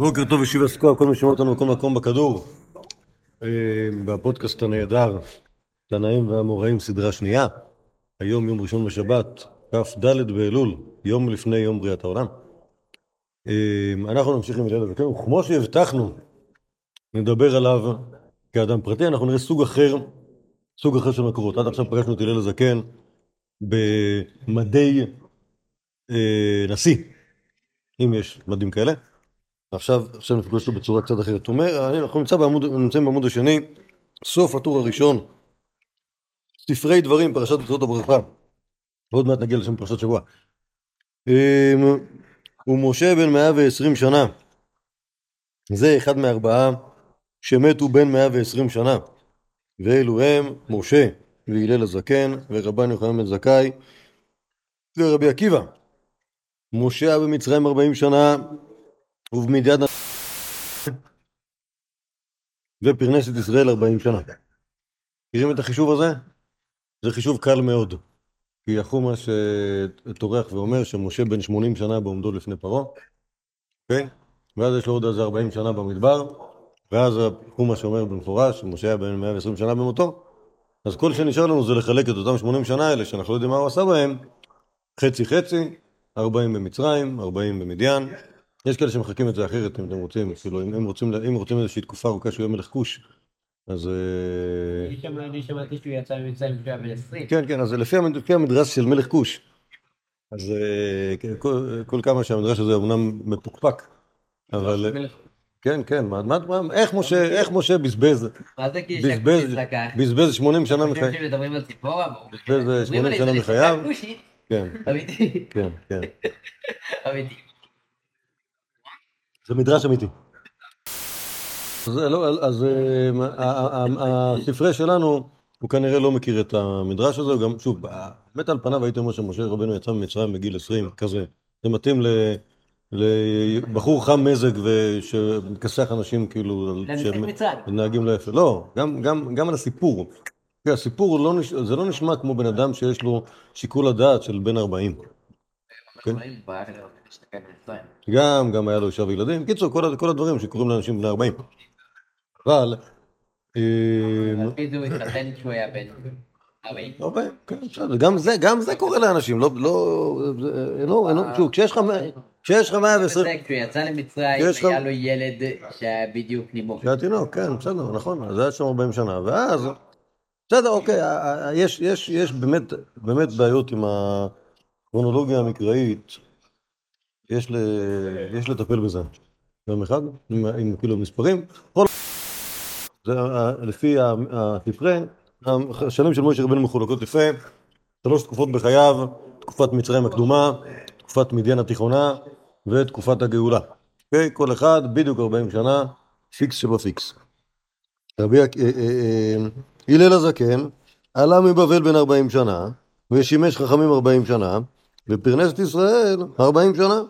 בוקר טוב ישיבה סקוע, כל מי שומע אותנו בכל מקום בכדור. אה, בפודקאסט הנהדר, תנאים והאמוראים סדרה שנייה. היום יום ראשון בשבת, כ"ד באלול, יום לפני יום בריאת העולם. אה, אנחנו נמשיך עם הלל הזקן, וכמו שהבטחנו, נדבר עליו כאדם פרטי, אנחנו נראה סוג אחר, סוג אחר של מקורות. עד עכשיו פגשנו את הלל הזקן במדי אה, נשיא, אם יש מדים כאלה. עכשיו, עכשיו נפגוש אותו בצורה קצת אחרת. הוא אומר, אנחנו נמצא בעמוד, נמצאים בעמוד השני, סוף הטור הראשון, ספרי דברים, פרשת מצוות הברכה. ועוד מעט נגיע לשם פרשת שבוע. אמ, ומשה בן 120 שנה. זה אחד מארבעה שמתו בן 120 שנה. ואלו הם משה והלל הזקן ורבן יוחנן בן זכאי ורבי עקיבא. משה היה במצרים 40 שנה ובמדיין ופרנס את ישראל 40 שנה. מכירים את החישוב הזה? זה חישוב קל מאוד. כי החומש טורח ואומר שמשה בן 80 שנה בעומדו לפני פרעה, אוקיי? ואז יש לו עוד איזה 40 שנה במדבר, ואז החומש אומר במפורש שמשה היה בן 120 שנה במותו, אז כל שנשאר לנו זה לחלק את אותם 80 שנה האלה, שאנחנו לא יודעים מה הוא עשה בהם, חצי חצי, 40 במצרים, 40 במדיין, יש כאלה שמחכים את זה אחרת אם אתם רוצים, כאילו אם רוצים, אם רוצים איזושהי תקופה ארוכה שהוא יהיה מלך כוש, אז... אני שמעתי שהוא יצא ממצרים כשהוא היה בן 20. כן, כן, אז לפי המדרש של מלך כוש, אז כל כמה שהמדרש הזה אמנם מפוקפק, אבל... כן, כן, איך משה, איך משה בזבז, מה כאילו בזבז? בזבז 80 שנה מחייו? בזבז 80 שנה מחייו, כן, כן, כן, אמיתי. זה מדרש אמיתי. אז, לא, אז אה, הספרי שלנו, הוא כנראה לא מכיר את המדרש הזה, הוא גם, שוב, באמת על פניו הייתי אומר שמשה רבנו יצא ממצרים בגיל 20, כזה. זה מתאים לבחור חם מזג ושמכסח אנשים כאילו, למשחק שהם מצרים. נהגים לא יפה. לא, גם, גם, גם על הסיפור. כי הסיפור לא, זה לא נשמע כמו בן אדם שיש לו שיקול הדעת של בן 40. כן. גם, גם היה לו אישה וילדים. קיצור, כל, ה- כל הדברים שקורים לאנשים בני 40. אבל, אה, על פי זה הוא התחתן כשהוא היה בן 40. הרבה, כן, גם זה, גם זה קורה לאנשים, לא, לא, זה- אינו, אינו, שוב, כשיש לך, כשיש לך 120, זה כשהוא יצא למצרים היה לו ילד שהיה בדיוק נימוק. כשהיה תינוק, כן, בסדר, נכון, אז היה שם 40 שנה, ואז, בסדר, אוקיי, ה- ה- יש, באמת, בעיות עם הכרונולוגיה המקראית, יש, ל, יש לטפל בזה. יום אחד, עם, עם כאילו מספרים, כל... זה ה- לפי הספרי, השנים של משה רבנו מחולקות יפה, שלוש תקופות בחייו, תקופת מצרים הקדומה, תקופת מדיין התיכונה ותקופת הגאולה. אוקיי? כל אחד בדיוק 40 שנה, פיקס שבפיקס. רבי אה, אה, אה, הלל הזקן עלה מבבל בן 40 שנה, ושימש חכמים 40 שנה, ופרנס את ישראל 40 שנה.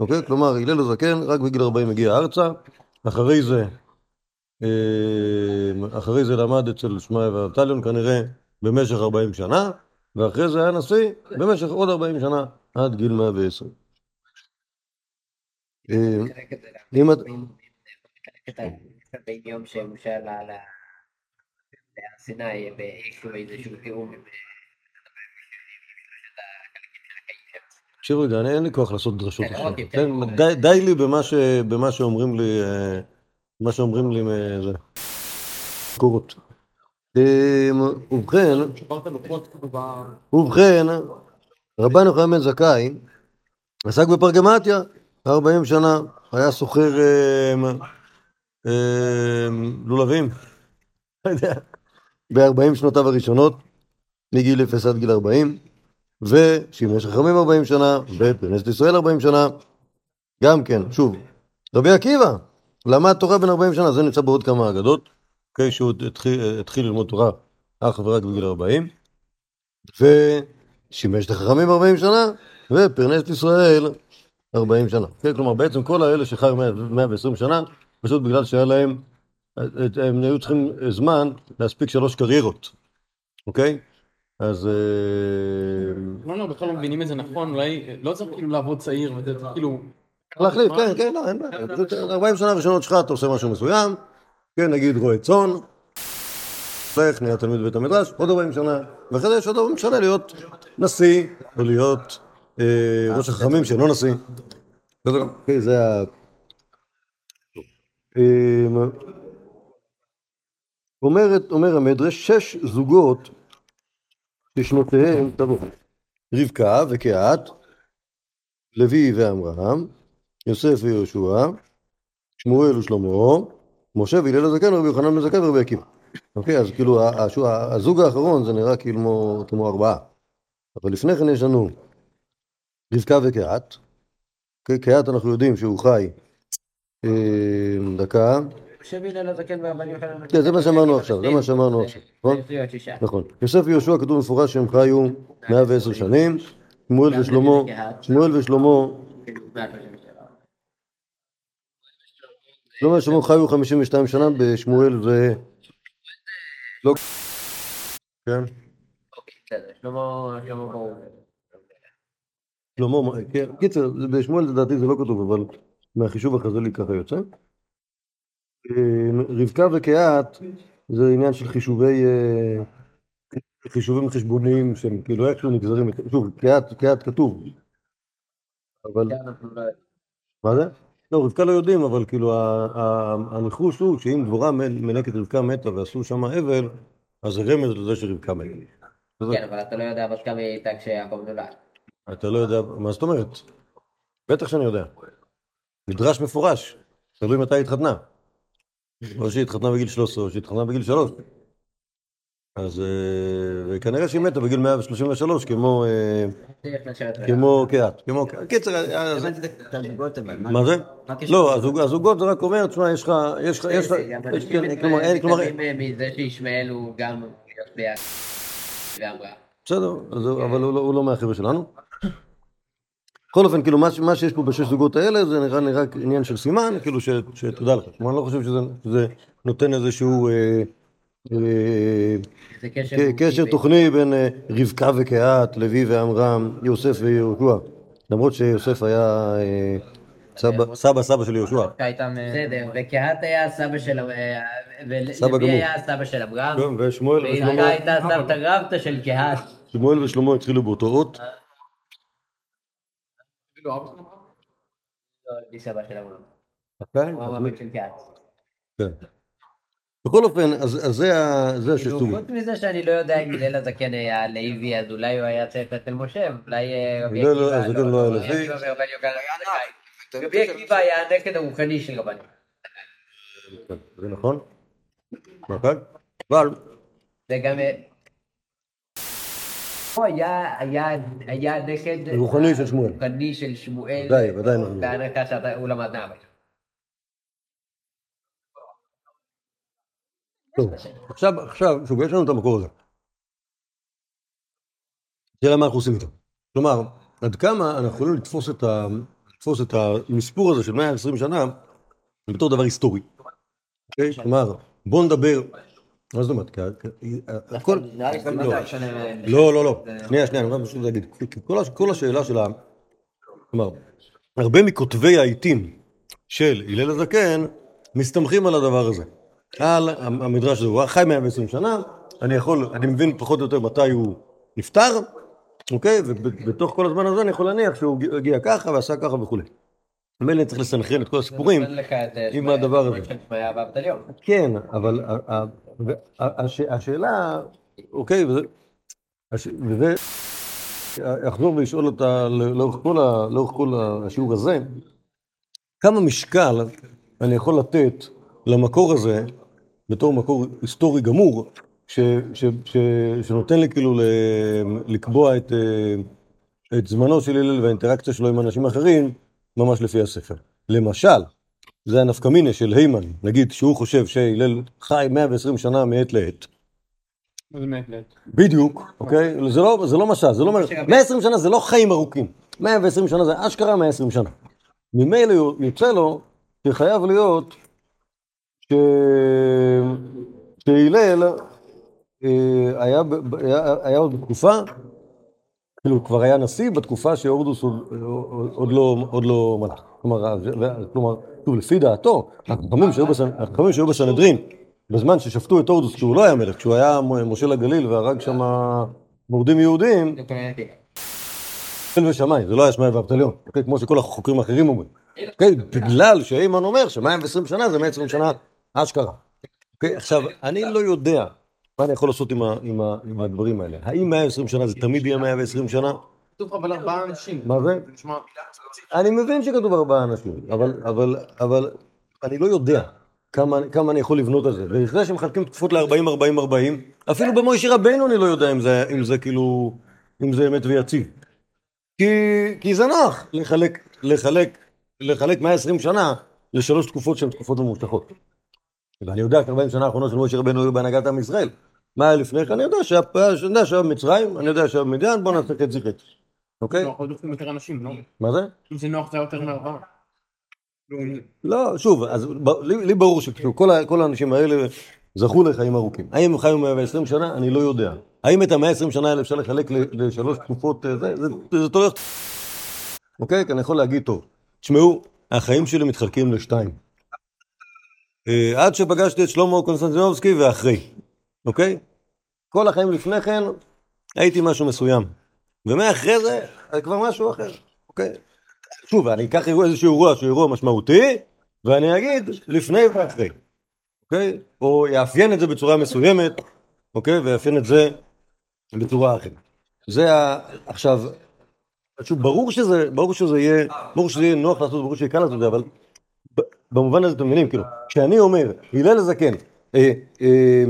אוקיי? כלומר, הלל הזקן רק בגיל 40 הגיע ארצה, אחרי זה, אה, אחרי זה למד אצל שמעיה ואבטליון כנראה במשך 40 שנה, ואחרי זה היה נשיא במשך עוד 40 שנה, עד גיל 120. אה, אם את... בין יום שמשה עלה להר סיני באיזשהו איזשהו תיאום תקשיבו רגע, אין לי כוח לעשות דרשות כן, עכשיו. די- לי במה שאומרים לי, אה, מה שאומרים לי, אה, זה. מקורות. אה, ובכן, ובכן, רבן יוחנן בן זכאי עסק בפרגמטיה 40 שנה, היה סוחר אה, אה, לולבים, לא יודע, ב-40 שנותיו הראשונות, מגיל 0 עד גיל 40, ושימש חכמים 40 שנה, ופרנס ישראל 40 שנה, גם כן, שוב, רבי עקיבא למד תורה בן 40 שנה, זה נמצא בעוד כמה אגדות, אוקיי, שהוא התחיל, התחיל ללמוד תורה אך ורק בגיל 40, ושימש את החכמים 40 שנה, ופרנס את ישראל 40 שנה. כן, כלומר, בעצם כל האלה שחיו 100 120 שנה, פשוט בגלל שהיה להם, הם היו צריכים זמן להספיק שלוש קריירות, אוקיי? אז... אה, לא, לא, בכלל לא מבינים את זה נכון, אולי לא צריך כאילו לעבוד צעיר, וזה כאילו להחליף, כן, כן, לא, אין בעיה. פשוט 40 שנה ראשונות שלך אתה עושה משהו מסוים, כן, נגיד רועה צאן, הולך, נהיה תלמיד בבית המדרש, עוד 40 שנה, ואחרי זה יש עוד 40 שנה להיות נשיא, או להיות אה, ראש החכמים שאינו נשיא. בסדר? אוקיי, זה ה... אומרת, אומר המדרש, שש זוגות ששנותיהם, תבוא, רבקה וקהת, לוי ואמרם, יוסף ויהושע, שמואל ושלמה, משה והלל הזקן, רבי יוחנן בן ורבי עקיבא. אוקיי, אז כאילו הזוג האחרון זה נראה כאילו כמו ארבעה. אבל לפני כן יש לנו רבקה וקהת. קהת אנחנו יודעים שהוא חי אה, דקה. הלל הזקן והרבן יוחנן. כן, זה מה שאמרנו עכשיו, זה מה שאמרנו עכשיו, נכון? נכון. יוסף ויהושע כתוב במפורש שהם חיו 110 שנים. שמואל ושלמה, שמואל ושלמה, 137. שלמה ושלמה חיו 52 שנה, בשמואל זה... לא... כן. אוקיי. שלמה, כן, קיצר, בשמואל לדעתי זה לא כתוב, אבל מהחישוב החז"לי ככה יוצא. רבקה וקהת זה עניין של חישובי, אה, חישובים חשבוניים שהם כאילו איכשהו נגזרים, שוב, קהת, קהת כתוב, אבל, לא. מה זה? לא, רבקה לא יודעים, אבל כאילו הניחוש הוא שאם דבורה מל- מלקת רבקה מתה ועשו שם אבל, אז זה רמז לזה שרבקה מתה. כן, אבל אתה לא יודע בת כמה היא הייתה כשיעקב נולד. אתה לא יודע, מה זאת אומרת? בטח שאני יודע. מדרש מפורש, תלוי מתי התחתנה. או שהיא התחתנה בגיל 13 או שהיא התחתנה בגיל 3. אז אה, וכנראה שהיא מתה בגיל 133 כמו אה. כמו קהת. כמו קהת. קיצר, אז- מה זה? לא, הזוג- הזוגות זה רק אומר, תשמע, יש לך, יש לך, יש לך, כלומר, אין, כלומר, מזה שישמעאל הוא גם. בסדר, אבל לא- הוא לא מהחבר'ה שלנו. בכל אופן, כאילו, מה מה שיש פה בשש זוגות האלה, זה נראה לי רק עניין של סימן, כאילו, ש- שתדע לך. כלומר, אני לא חושב שזה שזה נותן איזשהו אה, אה, זה קשר. תוכני בין אה, רבקה וקהת, לוי ועמרם, יוסף ויהושע. למרות שיוסף היה אה, סבא- סבא סבא של יהושע. בסדר, וקהת היה סבא של... ולוי. היה סבא של אברהם. כן, ושמואל ושלמה, הייתה סבתא רבתא של קהת. שמואל ושלמה התחילו באותו אות. לא, היא סבא של אברהם. אוקיי? הוא הבן של קהת. כן. בכל אופן, אז אז זה ה- זה השש כאילו, זוגות. חוץ מזה שאני לא יודע אם הלל הזקן היה לוי, אז אולי הוא היה צריך לתת משה, אולי אה, רבי הלל עקיבא הזקן לא היה לוי. רבי עקיבא היה הנכד הרוחני של רבנים. כן, זה נכון. נכון. אבל, וגם... אה, הוא היה, היה, היה הנכד... רוחני של שמואל. רוחני של שמואל. ודאי, ודאי נכון. בהנחה שהוא למד נעמי. טוב, עכשיו, עכשיו, שוב, יש לנו את המקור הזה. תראה מה אנחנו עושים איתו. כלומר, עד כמה אנחנו יכולים לתפוס את, ה... לתפוס את המספור הזה של 120 שנה בתור דבר היסטורי. אוקיי? כלומר, בוא נדבר, מה זאת אומרת? הכל... נראה לי שזה לא. מדי שונה מ- לא, לא, לא. שנייה, שנייה, אני פשוט להגיד. כל השאלה של ה... כלומר, הרבה מכותבי העיתים של הלל הזקן מסתמכים על הדבר הזה. על המדרש הזה. הוא חי 120 שנה, אני יכול, אני מבין פחות או יותר מתי הוא נפטר, אוקיי? ובתוך כל הזמן הזה אני יכול להניח שהוא הגיע ככה ועשה ככה וכולי. מילא צריך לסנכרן את כל הסיפורים. אה, עם שמואל- הדבר הזה. כן, אבל ה- ה- ו- ה- הש- השאלה, אוקיי, וזה, אחזור ולשאול אותה לא- לאורך כל השיעור הזה, כמה משקל אני יכול לתת למקור הזה, בתור מקור היסטורי גמור, ש, ש, ש, שנותן לי כאילו ל, לקבוע את, אה, את זמנו של הלל והאינטראקציה שלו עם אנשים אחרים, ממש לפי הספר. למשל, זה הנפקמינה של היימן, נגיד שהוא חושב שהלל חי 120 שנה מעת לעת. בדיוק, אוקיי? זה לא, זה לא משל, זה לא אומר, 120 שנה זה לא חיים ארוכים. 120 שנה זה אשכרה 120 שנה. ממילא יוצא לו שחייב להיות ש... שהלל אה, היה, היה, היה עוד בתקופה כאילו, כבר היה נשיא בתקופה שהורדוס עוד, עוד, לא, עוד לא מלך. כלומר, כלומר, שוב, לפי דעתו, החכמים שהיו, בסנהדרין, בזמן ששפטו את הורדוס כשהוא לא היה מלך, כשהוא היה מ- מושל הגליל והרג שם מורדים יהודים, אל ושמיים, זה לא היה שמאי ואבטליון, אוקיי? כמו שכל החוקרים האחרים אומרים. אוקיי? בגלל שאיימן אומר ש-120 שנה זה 120 שנה אשכרה. אוקיי? עכשיו, אני לא יודע מה אני יכול לעשות עם, ה- עם, ה- עם הדברים האלה. האם 120 שנה זה תמיד יהיה 120 שנה? כתוב אבל ארבעה אנשים. מה זה? אני מבין שכתוב ארבעה אנשים, אבל, אבל, אבל אני לא יודע כמה, כמה אני יכול לבנות על זה. ולפני שמחלקים תקופות ל-40, 40, 40, אפילו במוישה רבנו אני לא יודע אם זה, אם זה כאילו, אם זה אמת ויציב. כי, כי זה נוח לחלק, לחלק, לחלק 120 שנה לשלוש תקופות שהן תקופות ממושכות. ואני יודע ש-40 שנה האחרונות של מוישה רבנו היו בהנהגת עם ישראל. מה היה לפני כן? אני יודע שהיה אני יודע שהיה מצרים, אני יודע שהיה מדיין, בוא נעשה חצי חצי. אוקיי? עוד יותר אנשים, לא? מה זה? אם זה נוח זה היה יותר מארבעה. לא, לא, שוב, אז לי, ברור שכל האנשים האלה זכו לחיים ארוכים. האם הם חיו 120 שנה? אני לא יודע. האם את ה-120 שנה האלה אפשר לחלק לשלוש תקופות? אה, זה, תלוי. אוקיי? כי אני יכול להגיד, טוב, תשמעו, החיים שלי מתחלקים לשתיים. אה, עד שפגשתי את שלמה קונסטנטינובסקי ואחרי, אוקיי? כל החיים לפני כן הייתי משהו מסוים. ומאחרי זה, כבר משהו אחר, אוקיי? שוב, אני אקח איזשהו אירוע שהוא אירוע משמעותי, ואני אגיד לפני ואחרי, אוקיי? או יאפיין את זה בצורה מסוימת, אוקיי? ויאפיין את זה בצורה אחרת. זה ה... עכשיו, שוב, ברור שזה, ברור שזה יהיה, ברור שזה יהיה נוח לעשות, ברור שיהיה קל לעשות את זה, אבל במובן הזה אתם מבינים, כאילו, כשאני אומר, הלל הזקן, אה, אה, אה,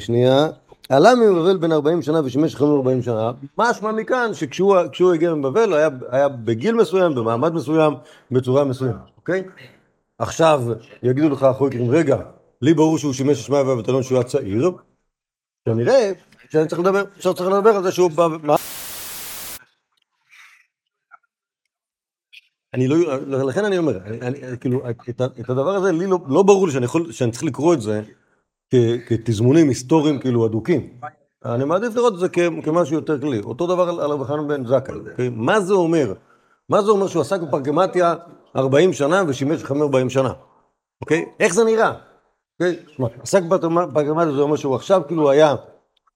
שנייה, עלה מבבל בן 40 שנה ושימש חכמים 40 שנה, משמע מכאן? שכשהוא כשהוא הגיע מבבל היה, היה בגיל מסוים, במעמד מסוים, בצורה מסוימת, אוקיי? עכשיו יגידו לך החוקרים, רגע, לי ברור שהוא שימש שמעיה ואבטלון שהוא היה צעיר, כנראה שאני צריך לדבר, עכשיו צריך לדבר על זה שהוא בא... אני לא, לכן אני אומר, אני, אני, כאילו, את, את הדבר הזה, לי לא, לא ברור לי שאני, יכול, שאני צריך לקרוא את זה כ, כתזמונים היסטוריים כאילו אדוקים. אני מעדיף לראות את זה כ, כמשהו יותר כללי. אותו דבר על, רבי חנן בן זכאי. מה זה אומר? מה זה אומר שהוא עסק בפרגמטיה 40 שנה ושימש חכם 40 שנה? אוקיי? איך זה נראה? אוקיי? שמע, עסק בפרגמטיה זה אומר שהוא עכשיו כאילו היה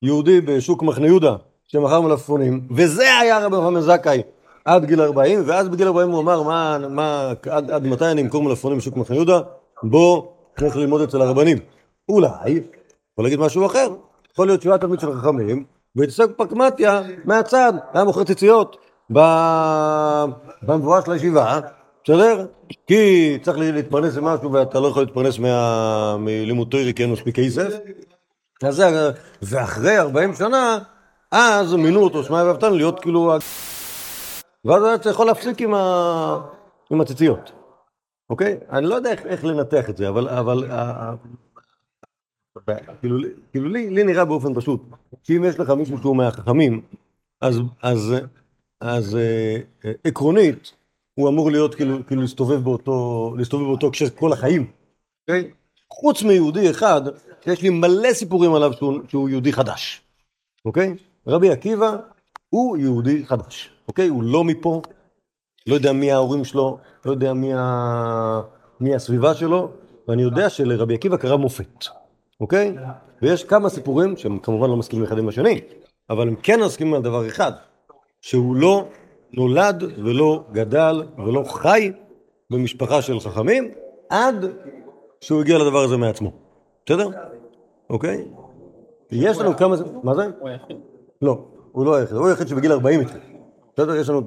יהודי בשוק מחנה יהודה שמכר מלפפונים, וזה היה רבי חנן זכאי עד גיל 40, ואז בגיל 40 הוא אמר, מה, מה, עד, עד מתי אני אמכור מלפפונים בשוק מחנה יהודה? בוא, נלך ללמוד אצל הרבנים. אולי, יכול להגיד משהו אחר, יכול להיות שהוא היה של חכמים, והתעסק בפרקמטיה מהצד, היה מוכר ציציות במבואה של הישיבה, בסדר? כי צריך להתפרנס ממשהו ואתה לא יכול להתפרנס מה- מלימוד תוירי כי אין מספיק כסף. ואחרי 40 שנה, אז מינו אותו שמעיה ואבטן להיות כאילו... ואז אתה יכול להפסיק עם, ה... עם הציציות, אוקיי? אני לא יודע איך, איך לנתח את זה, אבל... אבל ה- ה- כאילו, כאילו לי, לי נראה באופן פשוט, שאם יש לך מישהו שהוא מהחכמים, אז, אז, אז אה, אה, עקרונית, הוא אמור להיות כאילו, כאילו להסתובב באותו, להסתובב באותו הקשר כל החיים, אוקיי? חוץ מיהודי אחד, יש לי מלא סיפורים עליו שהוא, שהוא יהודי חדש, אוקיי? רבי עקיבא הוא יהודי חדש, אוקיי? הוא לא מפה, לא יודע מי ההורים שלו, לא יודע מי, ה... מי הסביבה שלו, ואני יודע שלרבי עקיבא קרה מופת, אוקיי? ויש כמה סיפורים שהם כמובן לא מסכימים אחד עם השני, אבל הם כן מסכימים על דבר אחד, שהוא לא נולד ולא גדל ולא חי במשפחה של חכמים עד שהוא הגיע לדבר הזה מעצמו, בסדר? אוקיי? יש לנו כמה... מה זה? הוא היחיד. לא, הוא לא היחיד, הוא היחיד שבגיל 40 התחיל. בסדר? יש לנו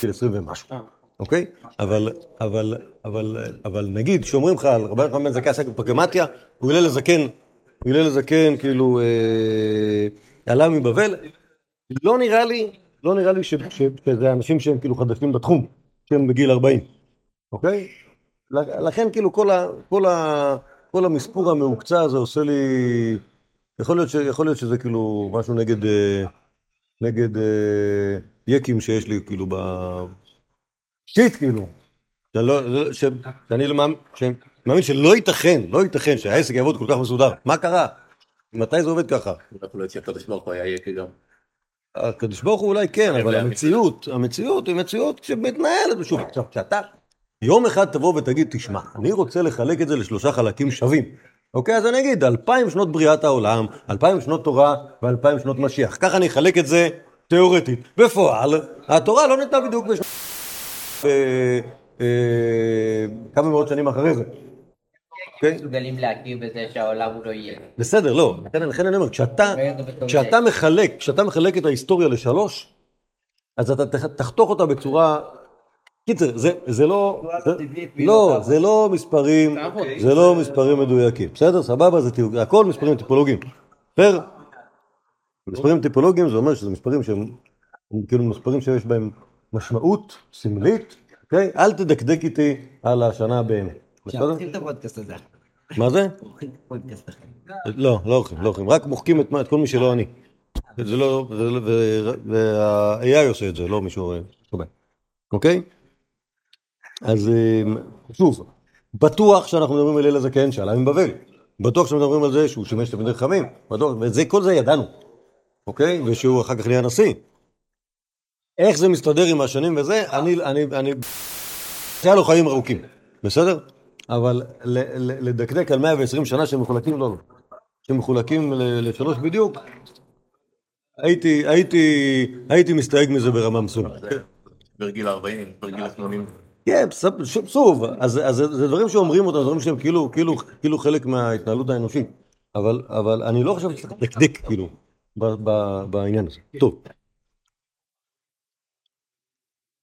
גיל 20 ומשהו, אה. אוקיי? אבל, אבל, אבל, אבל נגיד שאומרים לך על רבי יוחנן בן זכאי עסק בפרגמטיה, הוא הלל לזקן, הוא הלל לזקן כאילו אה, עלה מבבל, לא נראה לי, לא נראה לי שזה אנשים שהם כאילו חדשים בתחום, שהם בגיל 40, אוקיי? לכן כאילו כל, ה, כל, ה, כל המספור המהוקצע הזה עושה לי... יכול להיות, ש, יכול להיות שזה כאילו משהו נגד, אה, נגד אה, יקים שיש לי כאילו ב... שיט כאילו. שאני לא, לא- ש, שאני לא מאמין, שאני מאמין שלא ייתכן, לא ייתכן שהעסק יעבוד כל כך מסודר. מה קרה? מתי זה עובד ככה? אנחנו לא יוצאים הקדוש ברוך הוא היה יקר גם. הקדוש ברוך הוא אולי כן, אבל המציאות, המציאות היא מציאות שמתנהלת, ושוב, עכשיו, כשאתה יום אחד תבוא ותגיד, תשמע, אני רוצה לחלק את זה לשלושה חלקים שווים. אוקיי, אז אני אגיד, אלפיים שנות בריאת העולם, אלפיים שנות תורה ואלפיים שנות משיח. ככה אני אחלק את זה תיאורטית. בפועל, התורה לא ניתנה בדיוק בש... אה, אה, כמה מאות שנים אחרי זה. אוקיי? מסוגלים להכיר בזה שהעולם הוא לא יהיה. בסדר, לא. לכן, אני אומר, כשאתה, כשאתה מחלק, כשאתה מחלק את ההיסטוריה לשלוש, אז אתה תח- תחתוך אותה בצורה... קיצר, זה, זה לא... לא, זה לא מספרים, זה לא מספרים מדויקים. בסדר? סבבה? זה הכל מספרים טיפולוגיים. בסדר? מספרים טיפולוגיים זה אומר שזה מספרים שהם הם כאילו מספרים שיש בהם משמעות סמלית, אוקיי? אל תדקדק איתי על השנה באמת. מה זה? לא, לא הולכים, לא הולכים, רק מוחקים את כל מי שלא אני. זה לא, לא- וה-AI עושה את זה, לא מישהו. אוקיי? אז אמ, שוב, בטוח שאנחנו מדברים על אל הזקן שעלה מבבל. בטוח שאנחנו מדברים על זה שהוא שימש תלמידי חכמים. בטוח, וזה, כל זה ידענו. אוקיי? ושהוא אחר כך נהיה נשיא. איך זה מסתדר עם השנים וזה, אני, אני, אני, היה לו חיים ארוכים, בסדר? אבל לדקדק על 120 שנה שמחולקים, לא, לא. שמחולקים לשלוש בדיוק, הייתי, הייתי, הייתי מסתייג מזה ברמה מסוימת. בגיל 40, בגיל 80. כן, שוב, אז, אז זה, דברים שאומרים אותם, דברים שהם כאילו, כאילו, כאילו חלק מההתנהלות האנושית, אבל, אבל אני לא חושב שצריך לדקדק, כאילו, ב, ב, בעניין הזה. טוב.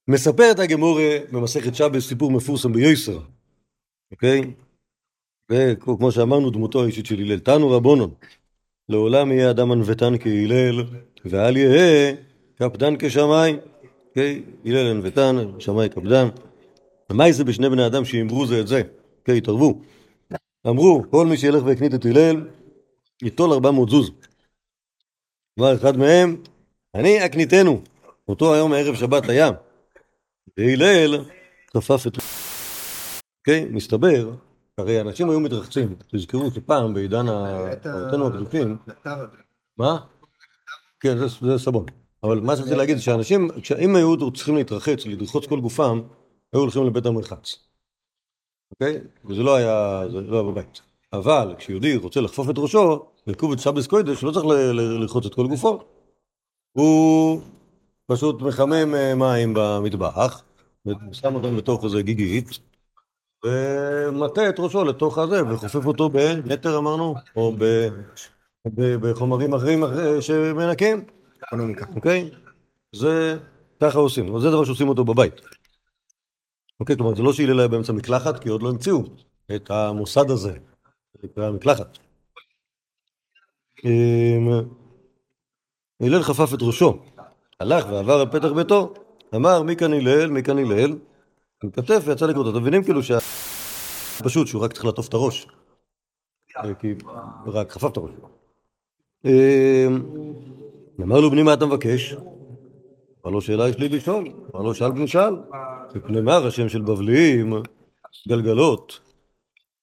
מספרת הגמורה במסכת שבס סיפור מפורסם ביוסר, אוקיי? וכמו שאמרנו, דמותו האישית של הלל. תנו רבונון, לעולם יהיה אדם ענוותן כהלל, ואל יהא קפדן כשמיים. אוקיי? הלל ענוותן, שמאי קפדן. ומאי זה בשני בני אדם שאמרו זה את זה, אוקיי? התערבו. אמרו, כל מי שילך ויקנית את הלל, ייטול 400 זוז. אמר אחד מהם, אני אקניתנו. אותו היום הערב שבת היה. והלל כפף את... אוקיי? מסתבר, הרי אנשים היו מתרחצים. תזכרו שפעם בעידן אבותינו הקדושים, מה? כן, זה, סבון. אבל מה שרציתי להגיד שאנשים, אם היו צריכים להתרחץ, לרחוץ כל גופם, היו הולכים לבית המרחץ. אוקיי? וזה לא היה, זה לא היה בבית. אבל כשיהודי רוצה לחפוף את ראשו, בקובץ שבלס קוידש, לא צריך לרחוץ את כל גופו. הוא פשוט מחמם אה, מים במטבח, ושם אותם בתוך איזה גיגית, ומטה את ראשו לתוך הזה, וחופף אותו בנטר אמרנו, או ב- בחומרים אחרים אחרי- שמנקים. אוקיי? זה, ככה עושים, אבל זה דבר שעושים אותו בבית. אוקיי, כלומר, זה לא שהלל היה באמצע מקלחת, כי עוד לא המציאו את המוסד הזה, זה נקרא מקלחת. אמ, הלל חפף את ראשו, הלך ועבר על פתח ביתו, אמר מי כאן הלל, מי כאן הלל, עם כתף ויצא לקרוא אותו. מבינים כאילו שה... פשוט שהוא רק צריך לעטוף את הראש. אה, כי רק חפף את הראש. אמ, אמר לו בני מה אתה מבקש? לו שאלה יש לי לשאול. לו שאל בני שאל. מפני מה השם של בבליים גלגלות.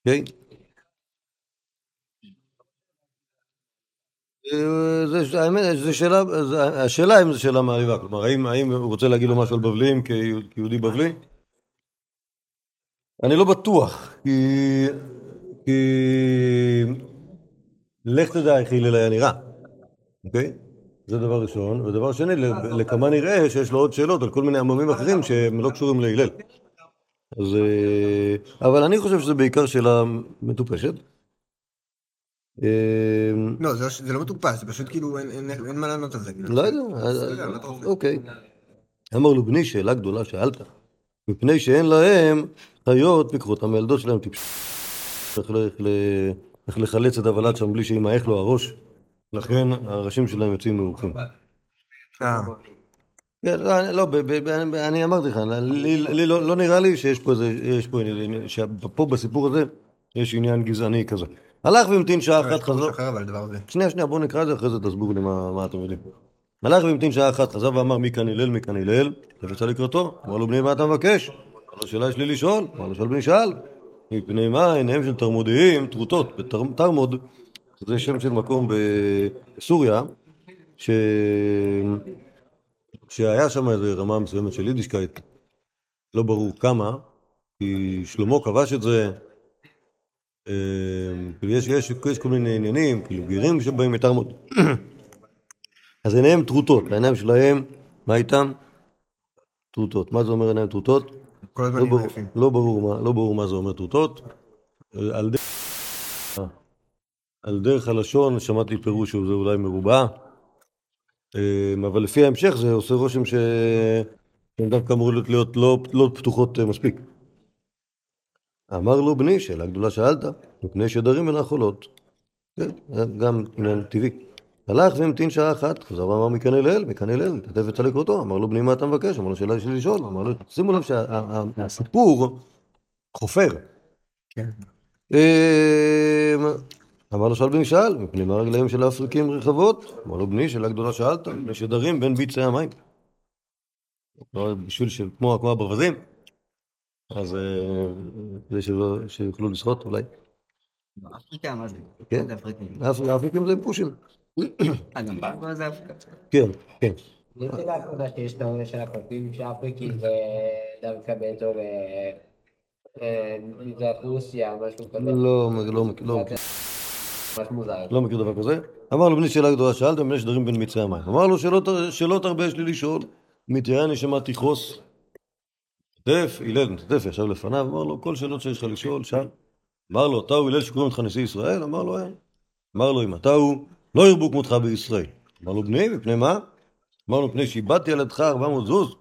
כן? אה, זה, האמת, זה שאלה, זה- השאלה אם זו שאלה מעליבה, כלומר האם, האם הוא רוצה להגיד לו משהו על כיהוד- כיהודי בבלי? אני לא בטוח, כי, כי לך תדע איך הלל היה נראה, אוקיי? זה דבר ראשון, ודבר שני, ל- לכמה נראה שיש לו עוד שאלות על כל מיני עממים אחרים שהם לא קשורים להלל. אז, אה, אבל אני חושב שזה בעיקר שאלה מטופשת. אה, לא, זה לא- זה לא מטופש, זה פשוט כאילו אין- מה לענות על זה. כאילו. לא יודע, רוצה? אוקיי. אמר לו, בני, שאלה גדולה שאלת, מפני שאין להם חיות פיקחו אותם מהילדות שלהם טיפש. איך ל- ל- איך לחלץ את הוולד שם בלי שימעך לו הראש, לכן הראשים שלהם יוצאים מעורכים. אה, כן, לא, אני- לא, אני אמרתי לך, לי לא לא נראה לי שיש פה איזה, יש פה, עניין- שפה בסיפור הזה יש עניין גזעני כזה. הלך והמתין שעה אחת, חזר. שנייה, שנייה, בואו נקרא את זה, אחרי זה תסבירו לי מה, מה אתם יודעים. הלך והמתין שעה אחת, חזר ואמר מי כאן הלל, מי כאן הלל, ויצא לקראתו, אמר לו בני מה אתה מבקש? אמר לו שאלה יש לי לשאול, אמר לו שאל בני שאל, מפני מה עיניהם של תרמודיים טרוטות, בתרמוד זה שם של מקום בסוריה, ש... שהיה שם איזו רמה מסוימת של יידישקייט, לא ברור כמה, כי שלמה כבש את זה, אה, יש, יש, יש כל מיני עניינים, כאילו גרים שבאים מתרמות. אז עיניהם טרוטות, העיניים שלהם, מה איתם? טרוטות. מה זה אומר עיניים טרוטות? כל הזמן לא ברור. לא, ברור מה, לא ברור מה זה אומר טרוטות. על דרך, הלשון שמעתי פירוש שזה אולי מרובע, אמ, אבל לפי ההמשך זה עושה רושם. שהן דווקא אמורות להיות לא, לא פתוחות אה, מספיק. אמר לו בני, שאלה גדולה שאלת, מפני שדרים אינן חולות. כן, זה גם עניין טבעי. הלך והמתין שעה אחת, חזר ואמר מכאן אל אל, מכאן אל אל, התכתב יצלק אותו, אמר לו בני מה אתה מבקש? אמר לו שאלה יש לי לשאול, אמר לו, שימו לב שהסיפור חופר. אמר לו שאל בני שאל, מפני מה רגליהם של האפריקים רחבות? אמר לו בני, שאלה גדולה שאלת, מפני שדרים בין ביצי המים. לא, בשביל ש... כמו הברווזים, אז אה, כדי שלא- שיוכלו לשחות אולי. אפריקה, מה זה? כן. זה האפריקים זה פושים. אה, גם באפריקה זה אפריקה. כן, כן. יש לי להפרדה שיש תיאוריה של הקולטים שאפריקים זה דווקא באזור אה, אה, רוסיה, משהו כזה. לא, לא, לא, מוזר. לא מכיר דבר כזה. אמר לו בני שאלה גדולה שאלת, מפני שדרים בין מיצי המים. אמר לו שלא ת- שלא תרבה יש לי לשאול, מתראה נשמה תכעוס. תף, הלל נתף ישב לפניו, אמר לו כל שאלות שיש לך לשאול, שאל. אמר לו, אתה הוא הלל שקוראים לך נשיא ישראל? אמר לו, אין. אמר לו, אם אתה הוא, לא ירבו כמותך בישראל. אמר לו, בני, מפני מה? אמר לו, מפני שאיבדתי על ידך 400 זוז.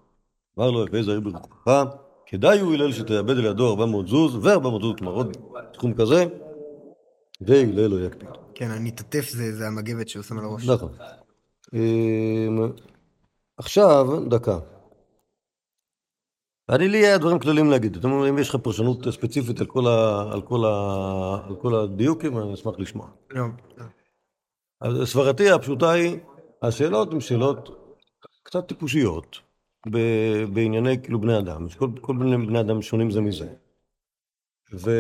אמר לו, ואיזה עיר ברוחך? כדאי הוא הלל שתאבד על ידו 400 זוז, ו-400 זוז, כלומר עוד סכום כזה, והלל לא יקפיד. כן, הניטטף זה זה המגבת שהוא שם על הראש. נכון. אמ, עכשיו, דקה. אני לי היה דברים כלליים להגיד. אתם אומרים, אם יש לך פרשנות ספציפית על כל, ה, על כל, ה, על כל הדיוקים, אני אשמח לשמוע. לא, לא. אז סברתי הפשוטה היא, השאלות הן שאלות קצת טיפושיות בענייני כאילו בני אדם, שכל כל בני, בני אדם שונים זה מזה. ו...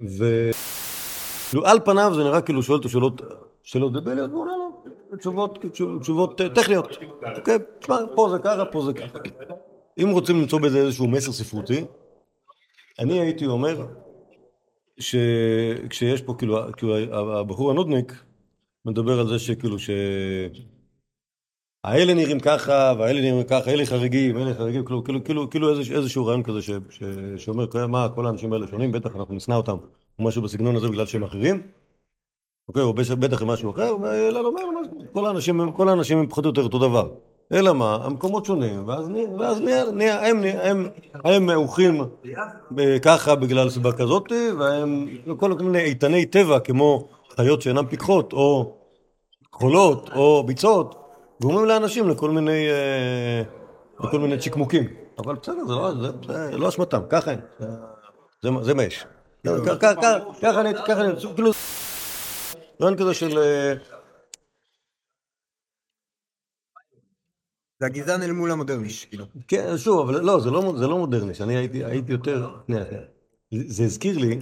ו... כאילו על פניו זה נראה כאילו שואל אותו שאלות, שאלות דביליות, והוא עונה לו תשובות, תשובות, תשובות טכניות. אוקיי, תשמע, פה זה ככה, פה זה ככה. אם רוצים למצוא בזה איזשהו מסר ספרותי, אני הייתי אומר שכשיש פה כאילו, כאילו הבחור הנודניק מדבר על זה שכאילו ש... האלה נראים ככה, והאלה נראים ככה, אלה חריגים, אלה חריגים, כאילו, כאילו, כאילו, כאילו איזשה, איזשהו רעיון כזה ש, ש, שאומר, "כן, מה, כל האנשים האלה שונים, בטח אנחנו נשנא אותם, או משהו בסגנון הזה בגלל שהם אחרים, אוקיי, או בטח הם משהו אחר, ואלא אומר, "מה, כל האנשים, כל האנשים הם פחות או יותר אותו דבר. אלא מה, המקומות שונים, ואז ואז נהיה, נהיה הם, הם, הם מעוכים ב- ככה בגלל סיבה כזאת, והם כל מיני איתני טבע, כמו חיות שאינן פיקחות, או חולות, או ביצות, גורמים לאנשים לכל מיני, אה, לכל מיני צ'יקמוקים. אבל בסדר, זה לא, זה, לא אשמתם, ככה הם. זה, מה יש. ככה- ככה ככה אני, ככה אני, כאילו, רעיון כזה של... אה, זה הגזען אל מול המודרני, כאילו. כן, שוב, אבל לא, זה לא, זה לא מודרני, שאני הייתי, יותר... זה הזכיר לי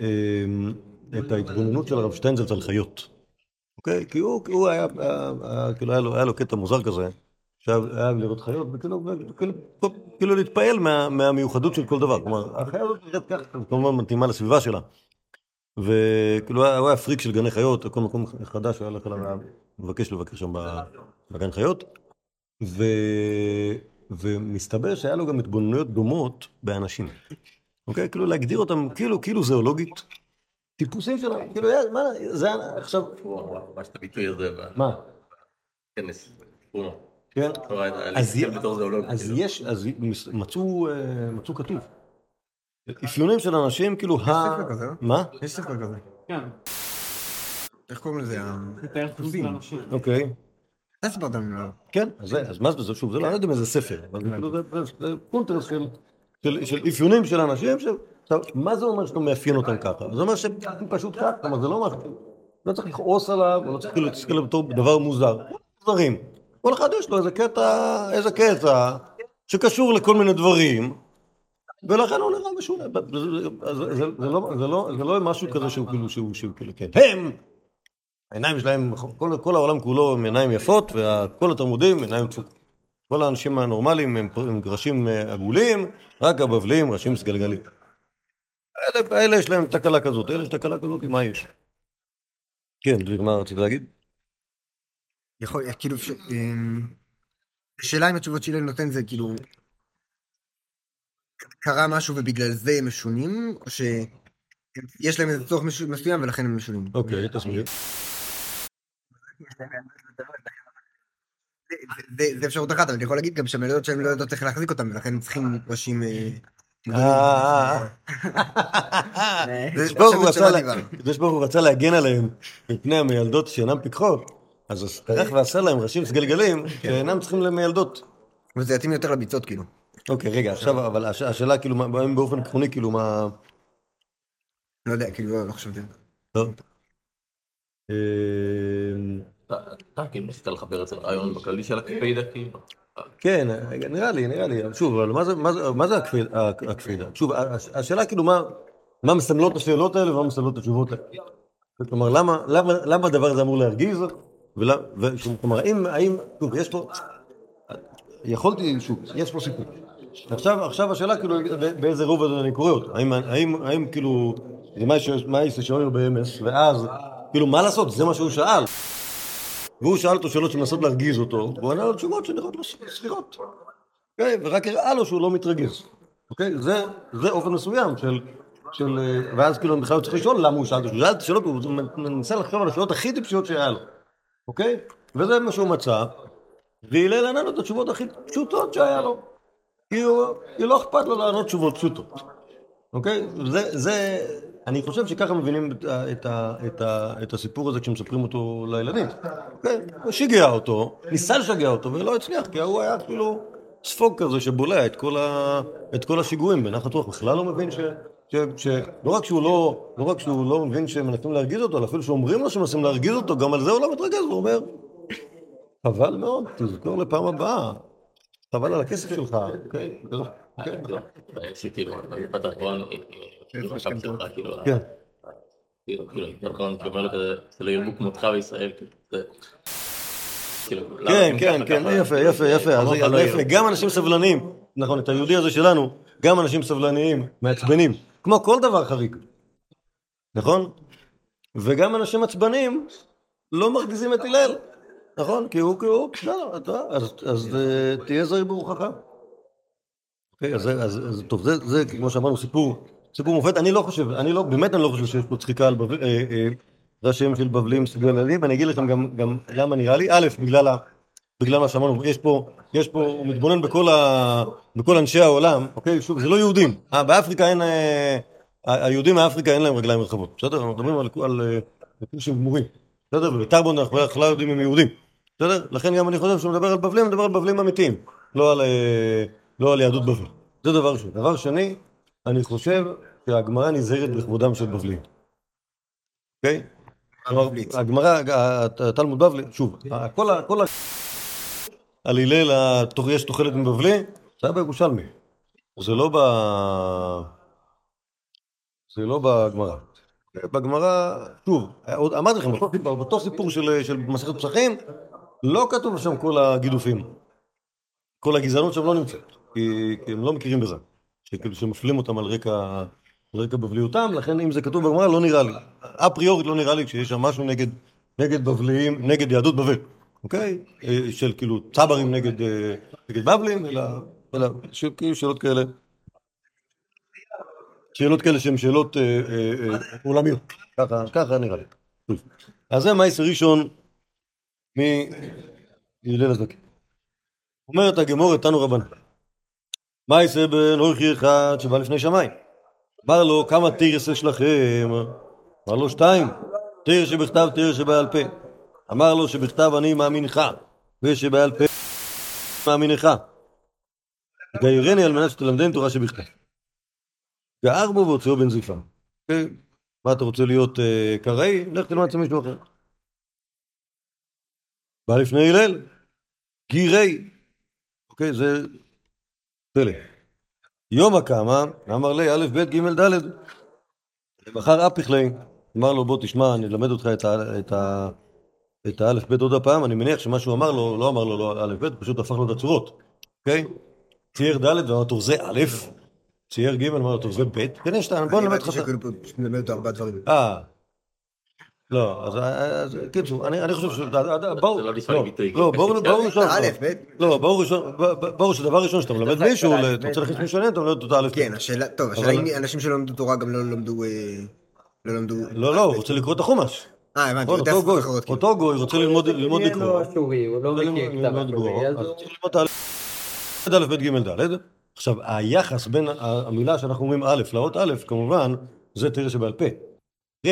אמ, את ההתבוננות של הרב שטיינזלץ על חיות. אוקיי? כי הוא, הוא היה, היה, היה, כאילו היה לו, היה לו קטע מוזר כזה, שהיה לראות חיות, וכאילו, כאילו להתפעל מה, מהמיוחדות של כל דבר. כלומר, החיה הזאת נראית ככה, כמובן מתאימה לסביבה שלה. וכאילו, הוא היה פריק של גני חיות, כל מקום חדש הוא היה הולך אליו, מבקש לבקר שם בגן חיות. ו... ומסתבר שהיה לו גם התבוננויות דומות באנשים. אוקיי? כאילו להגדיר אותם כאילו, כאילו זואולוגית. טיפוסים שלהם, כאילו, היה- מה, זה היה עכשיו... ממש את הביטוי הזה מה? פונו. כן? לא, אז אז כאילו. יש, אז מצאו, אה, מצאו כתוב. אפיונים של אנשים, כאילו, ה... ספר כזה, לא? מה? יש ספר כזה. כן, איך קוראים לזה? ה- לתאר דפוסים של אנשים. אוקיי. אתה סיפרת ממנו. כן, אז זה, מה זה, שוב, זה לא, אני לא יודע אם זה ספר, אבל זה כאילו, זה- זה- זה קונטרס של, אפיונים של אנשים. עכשיו, מה זה אומר שאתה מאפיין אותם ככה? זה אומר שהם פשוט ככה, כלומר, זה לא משהו, לא צריך לכעוס עליו, לא צריך כאילו להסתכל עליו בתור דבר מוזר, דברים. כל אחד יש לו איזה קטע, איזה קטע, שקשור לכל מיני דברים, ולכן הוא נראה משונה. זה- זה לא- לא- זה לא משהו כזה שהוא כאילו, שהוא כאילו, כן. הם, העיניים שלהם, כל- העולם כולו עם עיניים יפות, וכל התלמודים עיניים דפוקות. כל האנשים הנורמליים הם הם ראשים אה, עגולים, רק הבבלים ראשים סגלגלים. אלה, אלה יש להם תקלה כזאת, אלה יש תקלה כזאת, מה יש? כן, דביר, מה רצית להגיד? יכול, כאילו, ש- אמ, השאלה אם התשובות שהלל נותן זה כאילו, קרה משהו ובגלל זה הם משונים, או שיש להם איזה צורך מסוים ולכן הם משונים. אוקיי, תסביר. זה- אפשרות אחת, אבל אני יכול להגיד גם שהן יודעות שהן לא יודעות איך להחזיק אותם, ולכן הם צריכים ראשים... אה, אה, הקדוש ברוך הוא רצה להגן עליהם מפני המילדות שאינן פיקחות, אז טרח ועשה להם ראשים סגלגלים שאינם צריכים למילדות. וזה יתאים יותר לביצות כאילו. אוקיי, רגע, עכשיו, אבל הש- השאלה כאילו, באופן עקרוני, כאילו, מה... לא יודע, כאילו, לא- לא חשבתי. טוב. אתה- אתה כאילו ניסית לחבר את זה לרעיון בכללי של הקפידה, כאילו. כן, נראה לי, נראה לי, שוב, אבל מה זה, הקפיד- הקפידה? שוב, הש- השאלה כאילו, מה, מסמלות השאלות האלה ומה מסמלות התשובות האלה? כלומר, למה, הדבר הזה אמור להרגיז? כלומר, האם, שוב, יש פה, יכולתי, שוב, יש פה סיפור. עכשיו, עכשיו השאלה כאילו, באיזה רובד אני קורא אותו. האם, האם, האם כאילו, מה יש שאומר באמס, ואז, כאילו, מה לעשות? זה מה שהוא שאל. והוא שאל אותו שאלות שמנסות להרגיז אותו, והוא ענה לו תשובות שנראות לו סבירות. אוקיי? ורק הראה לו שהוא לא מתרגז. אוקיי? זה, זה אופן מסוים של... של... אה, ואז כאילו בכלל צריך לשאול למה הוא שאל את השאלות. הוא שאל את השאלות, הוא מנסה לחשוב על השאלות הכי טיפשיות שהיה לו. אוקיי? וזה מה שהוא מצא, והלל ענה לו את התשובות הכי פשוטות שהיה לו. כי לא אכפת לו לענות תשובות פשוטות. אוקיי? זה, זה, אני חושב שככה מבינים את, ה- את, ה- את, ה- את הסיפור הזה כשמספרים אותו לילדים. אוקיי? הוא שיגע אותו, ניסה לשגע אותו ולא הצליח, כי הוא היה כאילו ספוג כזה שבולע את כל, ה, את כל השיגועים בנחת רוח, בכלל לא מבין ש... ש, ש לא רק שהוא לא, לא רק שהוא לא מבין שמנסים להרגיז אותו, אלא אפילו שאומרים לו שמנסים להרגיז אותו, גם על זה הוא לא מתרגז, הוא אומר, חבל מאוד, תזכור לפעם הבאה, חבל על הכסף שלך, כן. כן, כן, כן? יפה, יפה, יפה. גם אנשים סבלניים, נכון, את היהודי הזה שלנו, גם אנשים סבלניים, מעצבנים, כמו כל דבר חריג, נכון? וגם אנשים עצבנים לא מרגיזים את הלל, נכון? כי הוא, כי הוא, בסדר, אתה, אז, אה, תהיה זהיר. אוקיי, אז, זה- טוב, זה, זה כמו שאמרנו, סיפור, סיפור מופת, אני לא חושב, אני לא, באמת אני לא חושב שיש פה צחיקה על בבל, אה, אה, ראשיהם של בבלים סגללים, אני אגיד לכם גם, למה נראה לי, א', בגלל ה... בגלל מה שאמרנו, יש פה, יש פה, הוא מתבונן בכל, ה, בכל אנשי העולם, אוקיי? שוב, זה לא יהודים. באפריקה אין, היהודים מאפריקה אין להם רגליים רחבות, בסדר? אנחנו מדברים על, על, על כושים גמורים, בסדר? ובטרבון אנחנו בכלל יודעים אם הם יהודים, בסדר? לכן גם אני חושב שהוא מדבר על בבלים, מדבר על בבלים אמיתיים, לא על, אה, לא על יהדות בבל. זה דבר ראשון. דבר שני, אני חושב שהגמרא נזהרת בכבודם של בבלים, אוקיי? הגמרא, התלמוד בבלי, שוב, כל ה... על הלל יש תוחלת מבבלי, זה היה בירושלמי. זה לא ב... זה לא בגמרא. בגמרא, שוב, אמרתי לכם, באותו סיפור- של, של מסכת פסחים, לא כתוב שם כל הגידופים. כל הגזענות שם לא נמצאת, כי, כי הם לא מכירים בזה. שכאילו שמפלים אותם על רקע, רקע בבליותם, לכן אם זה כתוב בגמרא לא נראה לי. אפריורית לא נראה לי שיש שם משהו נגד, נגד בבליים, נגד יהדות בבל, אוקיי? אה, של כאילו צברים נגד, אה, נגד בבלים, אלא, אלא כאילו שאלות כאלה. שאלות כאלה שהן שאלות אה, אה, עולמיות, ככה, נראה לי. אז זה מייס ראשון מהלל הזקן. אומרת הגמורת תנו רבנן, יעשה בן אורחי אחד שבא לפני שמיים? אמר לו, כמה תירס יש לכם? אמר לו, שתיים, תיר שבכתב, תיר שבעל פה. אמר לו, שבכתב אני מאמינך, ושבעל פה מאמינך. גיירני על מנת שתלמדני תורה שבכתב. גער בו והוציאו בן זיפה. אוקיי? מה אתה רוצה להיות אה, קראי? לך תלמד אצל מישהו אחר. בא לפני הלל, גירי. אוקיי, זה פלא. יומא קמא, אמר לי א', ב', ג', ד', מחר אפיך לי, אמר לו בוא תשמע, אני אלמד אותך את ה- את האלף ב' עוד הפעם, אני מניח שמה שהוא אמר לו, לא אמר לו לא א' ב', פשוט הפך לו את הצורות, אוקיי? צייר ד' ואמר טוב זה א', צייר ג' אמר טוב זה ב', כן יש טעם, בוא אני נלמד הבנתי אותך את ה... שכאילו אותו ארבעה דברים. אה. לא, אז- אז קיצור, אני אני חושב ש... בואו, זה לא נשמע לי ביטוי. לא, בואו בואו ראשון, א', ב', לא, בואו ראשון, ברור שדבר ראשון שאתה מלמד מישהו, אתה רוצה להכניס מישהו לעניין, אתה מלמד אותו א', ב'. כן, השאלה, טוב, השאלה אם אנשים שלא למדו תורה גם לא למדו, אה, לא למדו... לא, לא, הוא רוצה לקרוא את החומש. אה, הבנתי, נכון, אותו גוי. אותו גוי רוצה ללמוד לקרוא. הוא לא מכיר כתב אשורי, אז הוא... צריך ללמוד את א', ב', ג', ד'. עכשיו, היחס בין המילה שאנחנו אומרים א' לאות א', כמובן, זה תראה שבעל פה. ה'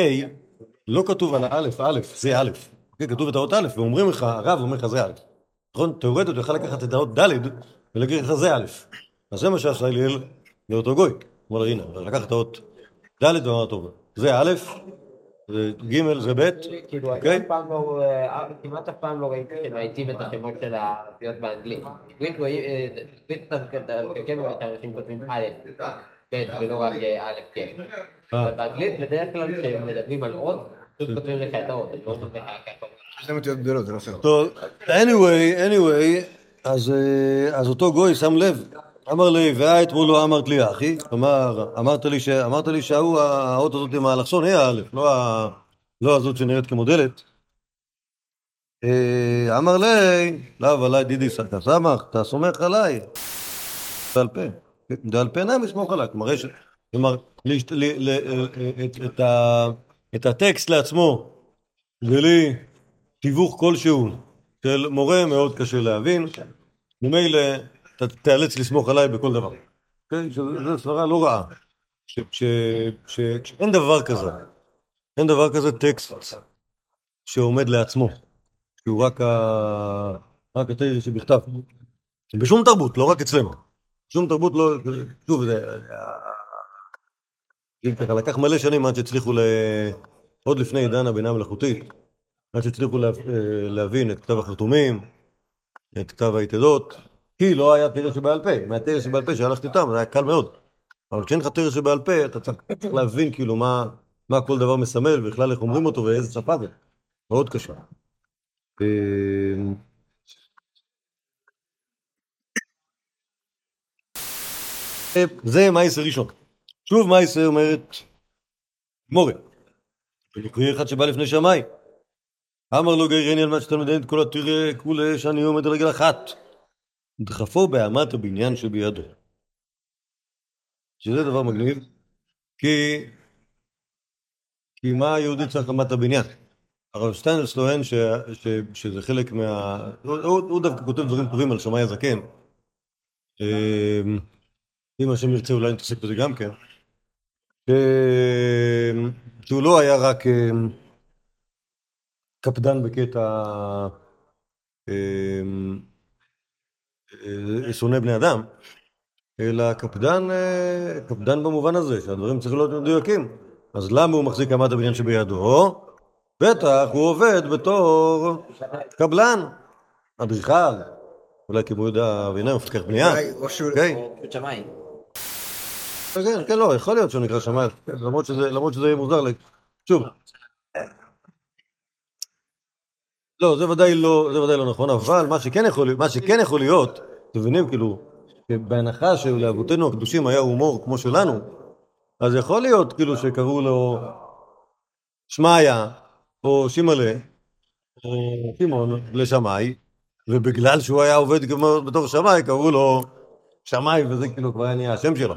לא כתוב על האלף, א', זה א', אוקיי? כתוב את האות א', ואומרים לך, הרב אומר לך זה א'. נכון? תאורטית הוא יכול לקחת את האות ד' ולהגיד לך זה א'. אז זה מה שעשה אליאל לאותו גוי. אמר לו, הנה, לקח את האות ד' ואמר, טוב, זה א', זה ג', זה ב', כאילו, אוקיי? לא, אה, כמעט אף פעם לא ראיתי שמאייתים את השמות של האותיות באנגלית. בעברית רואים, אה, כן רואה שאנשים כותבים א', ב', ולא רק אה, א', כן. אבל באנגלית בדרך כלל כשהם מדברים על אות, פשוט כותבים לך את האות, לא אומרים לך ככה. להם אותיות גדולות, זה לא פייר. טוב, anyway, anyway, אז אותו גוי שם לב, אמר לי, ואה אתמול לא אמרת לי אחי, כלומר, אמרת לי, ש... אמרת לי שההוא, האות הזאת עם האלכסון היא האלף, לא, ה... לא הזאת שנראית כמו דלת. אה, אמר לי, לאו עליי דידי אתה סמך, אתה סומך עליי. בעל פה, בעל פה נמי סמוך עליי, כלומר, יש, כלומר, להשת- ל- ל- את, את, ה... את הטקסט לעצמו, בלי תיווך כלשהו של מורה מאוד קשה להבין, ממילא אתה תיאלץ לסמוך עליי בכל דבר. כן, שזו סברה לא רעה. שאין דבר כזה, אין דבר כזה טקסט שעומד לעצמו, שהוא רק ה- רק התרא שבכתב. בשום תרבות, לא רק אצלנו. שום תרבות לא... שוב, זה... לקח מלא שנים עד שהצליחו ל... עוד לפני עידן הבינה המלאכותית, עד שהצליחו אה, להבין את כתב החרטומים, את כתב היתדות, כי לא היה תרא שבעל פה. מהתרא שבעל פה שהלכתי איתם, זה היה קל מאוד. אבל כשאין לך תרא שבעל פה, אתה צריך להבין כאילו מה, כל דבר מסמל, ובכלל איך אומרים אותו ואיזה שפה זה. מאוד קשה. אה, זה מייסר ראשון. שוב מייסר אומרת מורה. ולקריא אחד שבא לפני שמיים. אמר לו גרעני על מה שתלמידי את כל התראה כולי שאני עומד על רגל אחת. דחפו באמת הבניין שבידו. שזה דבר מגניב, כי... כי מה היהודי צריך אמת הבניין? הרב שטיינרס טוען ש... ש... שזה חלק מה... הוא, הוא, הוא דווקא כותב דברים טובים על שמאי הזקן. אמ, אם השם ירצה אולי נתעסק בזה גם כן. אמ, שהוא לא היה רק אמ, קפדן בקטע שונא בני אדם, אלא קפדן, אה, קפדן במובן הזה, שהדברים צריכים להיות מדויקים. אז למה הוא מחזיק אמת הבניין שבידו? בטח, הוא עובד בתור קבלן, אדריכל, אולי כמו יהודה אבינר, מפקח בנייה. או שהוא... אוקיי. שמיים. כן, כן, לא, יכול להיות שהוא נקרא שמאי, למרות שזה, יהיה מוזר. שוב. לא, זה ודאי לא, זה ודאי לא נכון, אבל מה שכן יכול, מה שכן יכול להיות, אתם מבינים, כאילו, בהנחה שלאבותינו הקדושים היה הומור כמו שלנו, אז יכול להיות, כאילו, שקראו לו שמעיה, או שימלה, או שמעון לשמאי, ובגלל שהוא היה עובד בתור שמאי, קראו לו שמאי, וזה כאילו כבר היה נהיה השם שלו.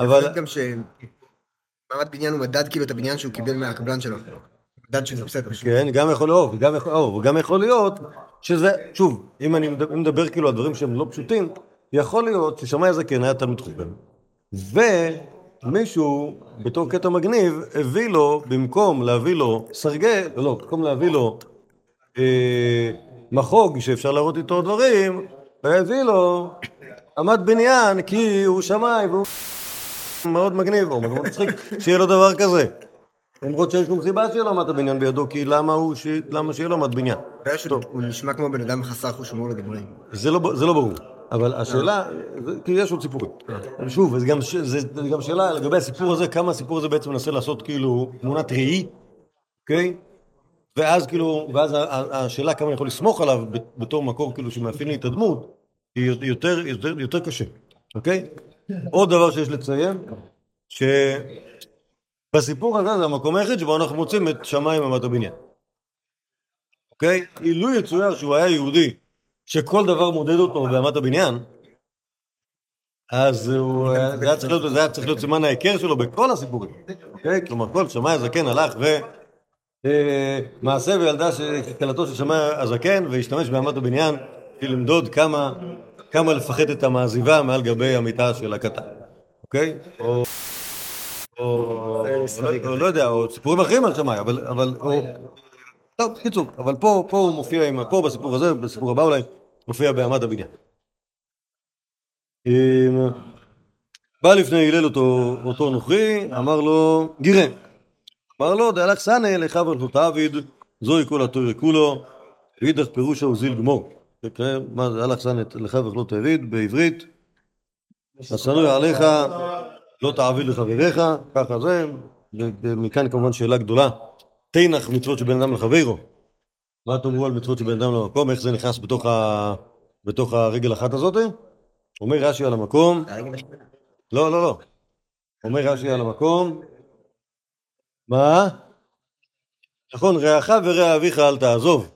אבל... גם שמעמד בניין הוא מדד כאילו את הבניין שהוא קיבל מהקבלן שלו. מדד שזה בסדר. כן, גם יכול להיות, וגם יכול, או, וגם יכול להיות שזה, שוב, אם אני מדבר כאילו על דברים שהם לא פשוטים, יכול להיות ששמאי הזקן היה תלמיד חוכם, ומישהו, בתור קטע מגניב, הביא לו, במקום להביא לו סרגל, לא, במקום להביא לו אה, מחוג שאפשר להראות איתו דברים, והביא לו עמד בניין, כי הוא שמאי והוא מאוד מגניב, או מאוד מצחיק, שיהיה לו דבר כזה. למרות שאין שום סיבה שיהיה לו עמד הבניין בידו, כי למה הוא, ש... למה שיהיה לו עמד בניין? הבעיה שהוא הוא נשמע כמו בן אדם חסר חוש הומור לגמרי. זה לא, זה לא ברור. אבל השאלה, כי יש עוד סיפורים. שוב, זה גם, ש- זה זה גם שאלה לגבי הסיפור הזה, כמה הסיפור הזה בעצם מנסה לעשות כאילו תמונת ראי, אוקיי? ואז כאילו, ואז השאלה כמה אני יכול לסמוך עליו בתור מקור כאילו שמאפיין לי את הדמות, היא יותר, יותר, יותר קשה, אוקיי? עוד דבר שיש לציין, שבסיפור הזה זה המקום היחיד שבו אנחנו מוצאים את שמיים אמת הבניין. אוקיי? אילו יצויר שהוא היה יהודי, שכל דבר מודד אותו באמת הבניין, אז זה היה צריך להיות, סימן ההיכר שלו בכל הסיפורים, אוקיי? כלומר, כל שמאי הזקן הלך ו... אה, מעשה וילדה כלתו של שמאי הזקן והשתמש באמת הבניין בשביל למדוד כמה, לפחד את המעזיבה מעל גבי המיטה של הקטן, אוקיי? או... או, או לא יודע, או סיפורים אחרים על שמאי, אבל, טוב, בקיצור, אבל פה, הוא מופיע עם, פה בסיפור הזה, בסיפור הבא אולי, מופיע באמת הבניין. בא לפני הלל אותו, נוכרי, אמר לו, גירה. אמר לו, דהלך סנה לך ולכות עביד, זוהי כל התוירי כולו, ואידך פירושה וזיל גמור. מה זה הלך סנה לך ולכות עביד בעברית, השנוא עליך, לא תעביד לחבריך, ככה זה, ומכאן כמובן שאלה גדולה, תנח מצוות שבין אדם לחברו. מה תאמרו על מצוות שבין אדם למקום, איך זה נכנס בתוך, ה... בתוך הרגל אחת הזאת? אומר רש"י על המקום. לא, לא, לא. אומר רש"י על המקום, מה? נכון, רעך ורע אביך אל תעזוב.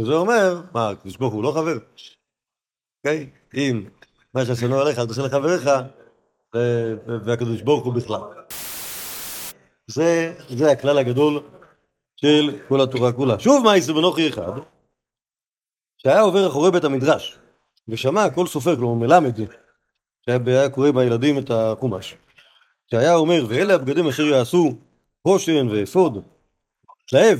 שזה אומר, מה, הקדוש ברוך הוא לא חבר? אוקיי? אם מה שעשינו עליך אל תעשה לחבריך, והקדוש ברוך הוא בכלל. זה, זה הכלל הגדול של כל התורה כולה. שוב מעשה בנוכי אחד, שהיה עובר אחורי בית המדרש, ושמע כל סופר, כלומר מלמד, שהיה היה קורא בילדים את החומש, שהיה אומר, ואלה הבגדים אשר יעשו חושן ואפוד, שלהב.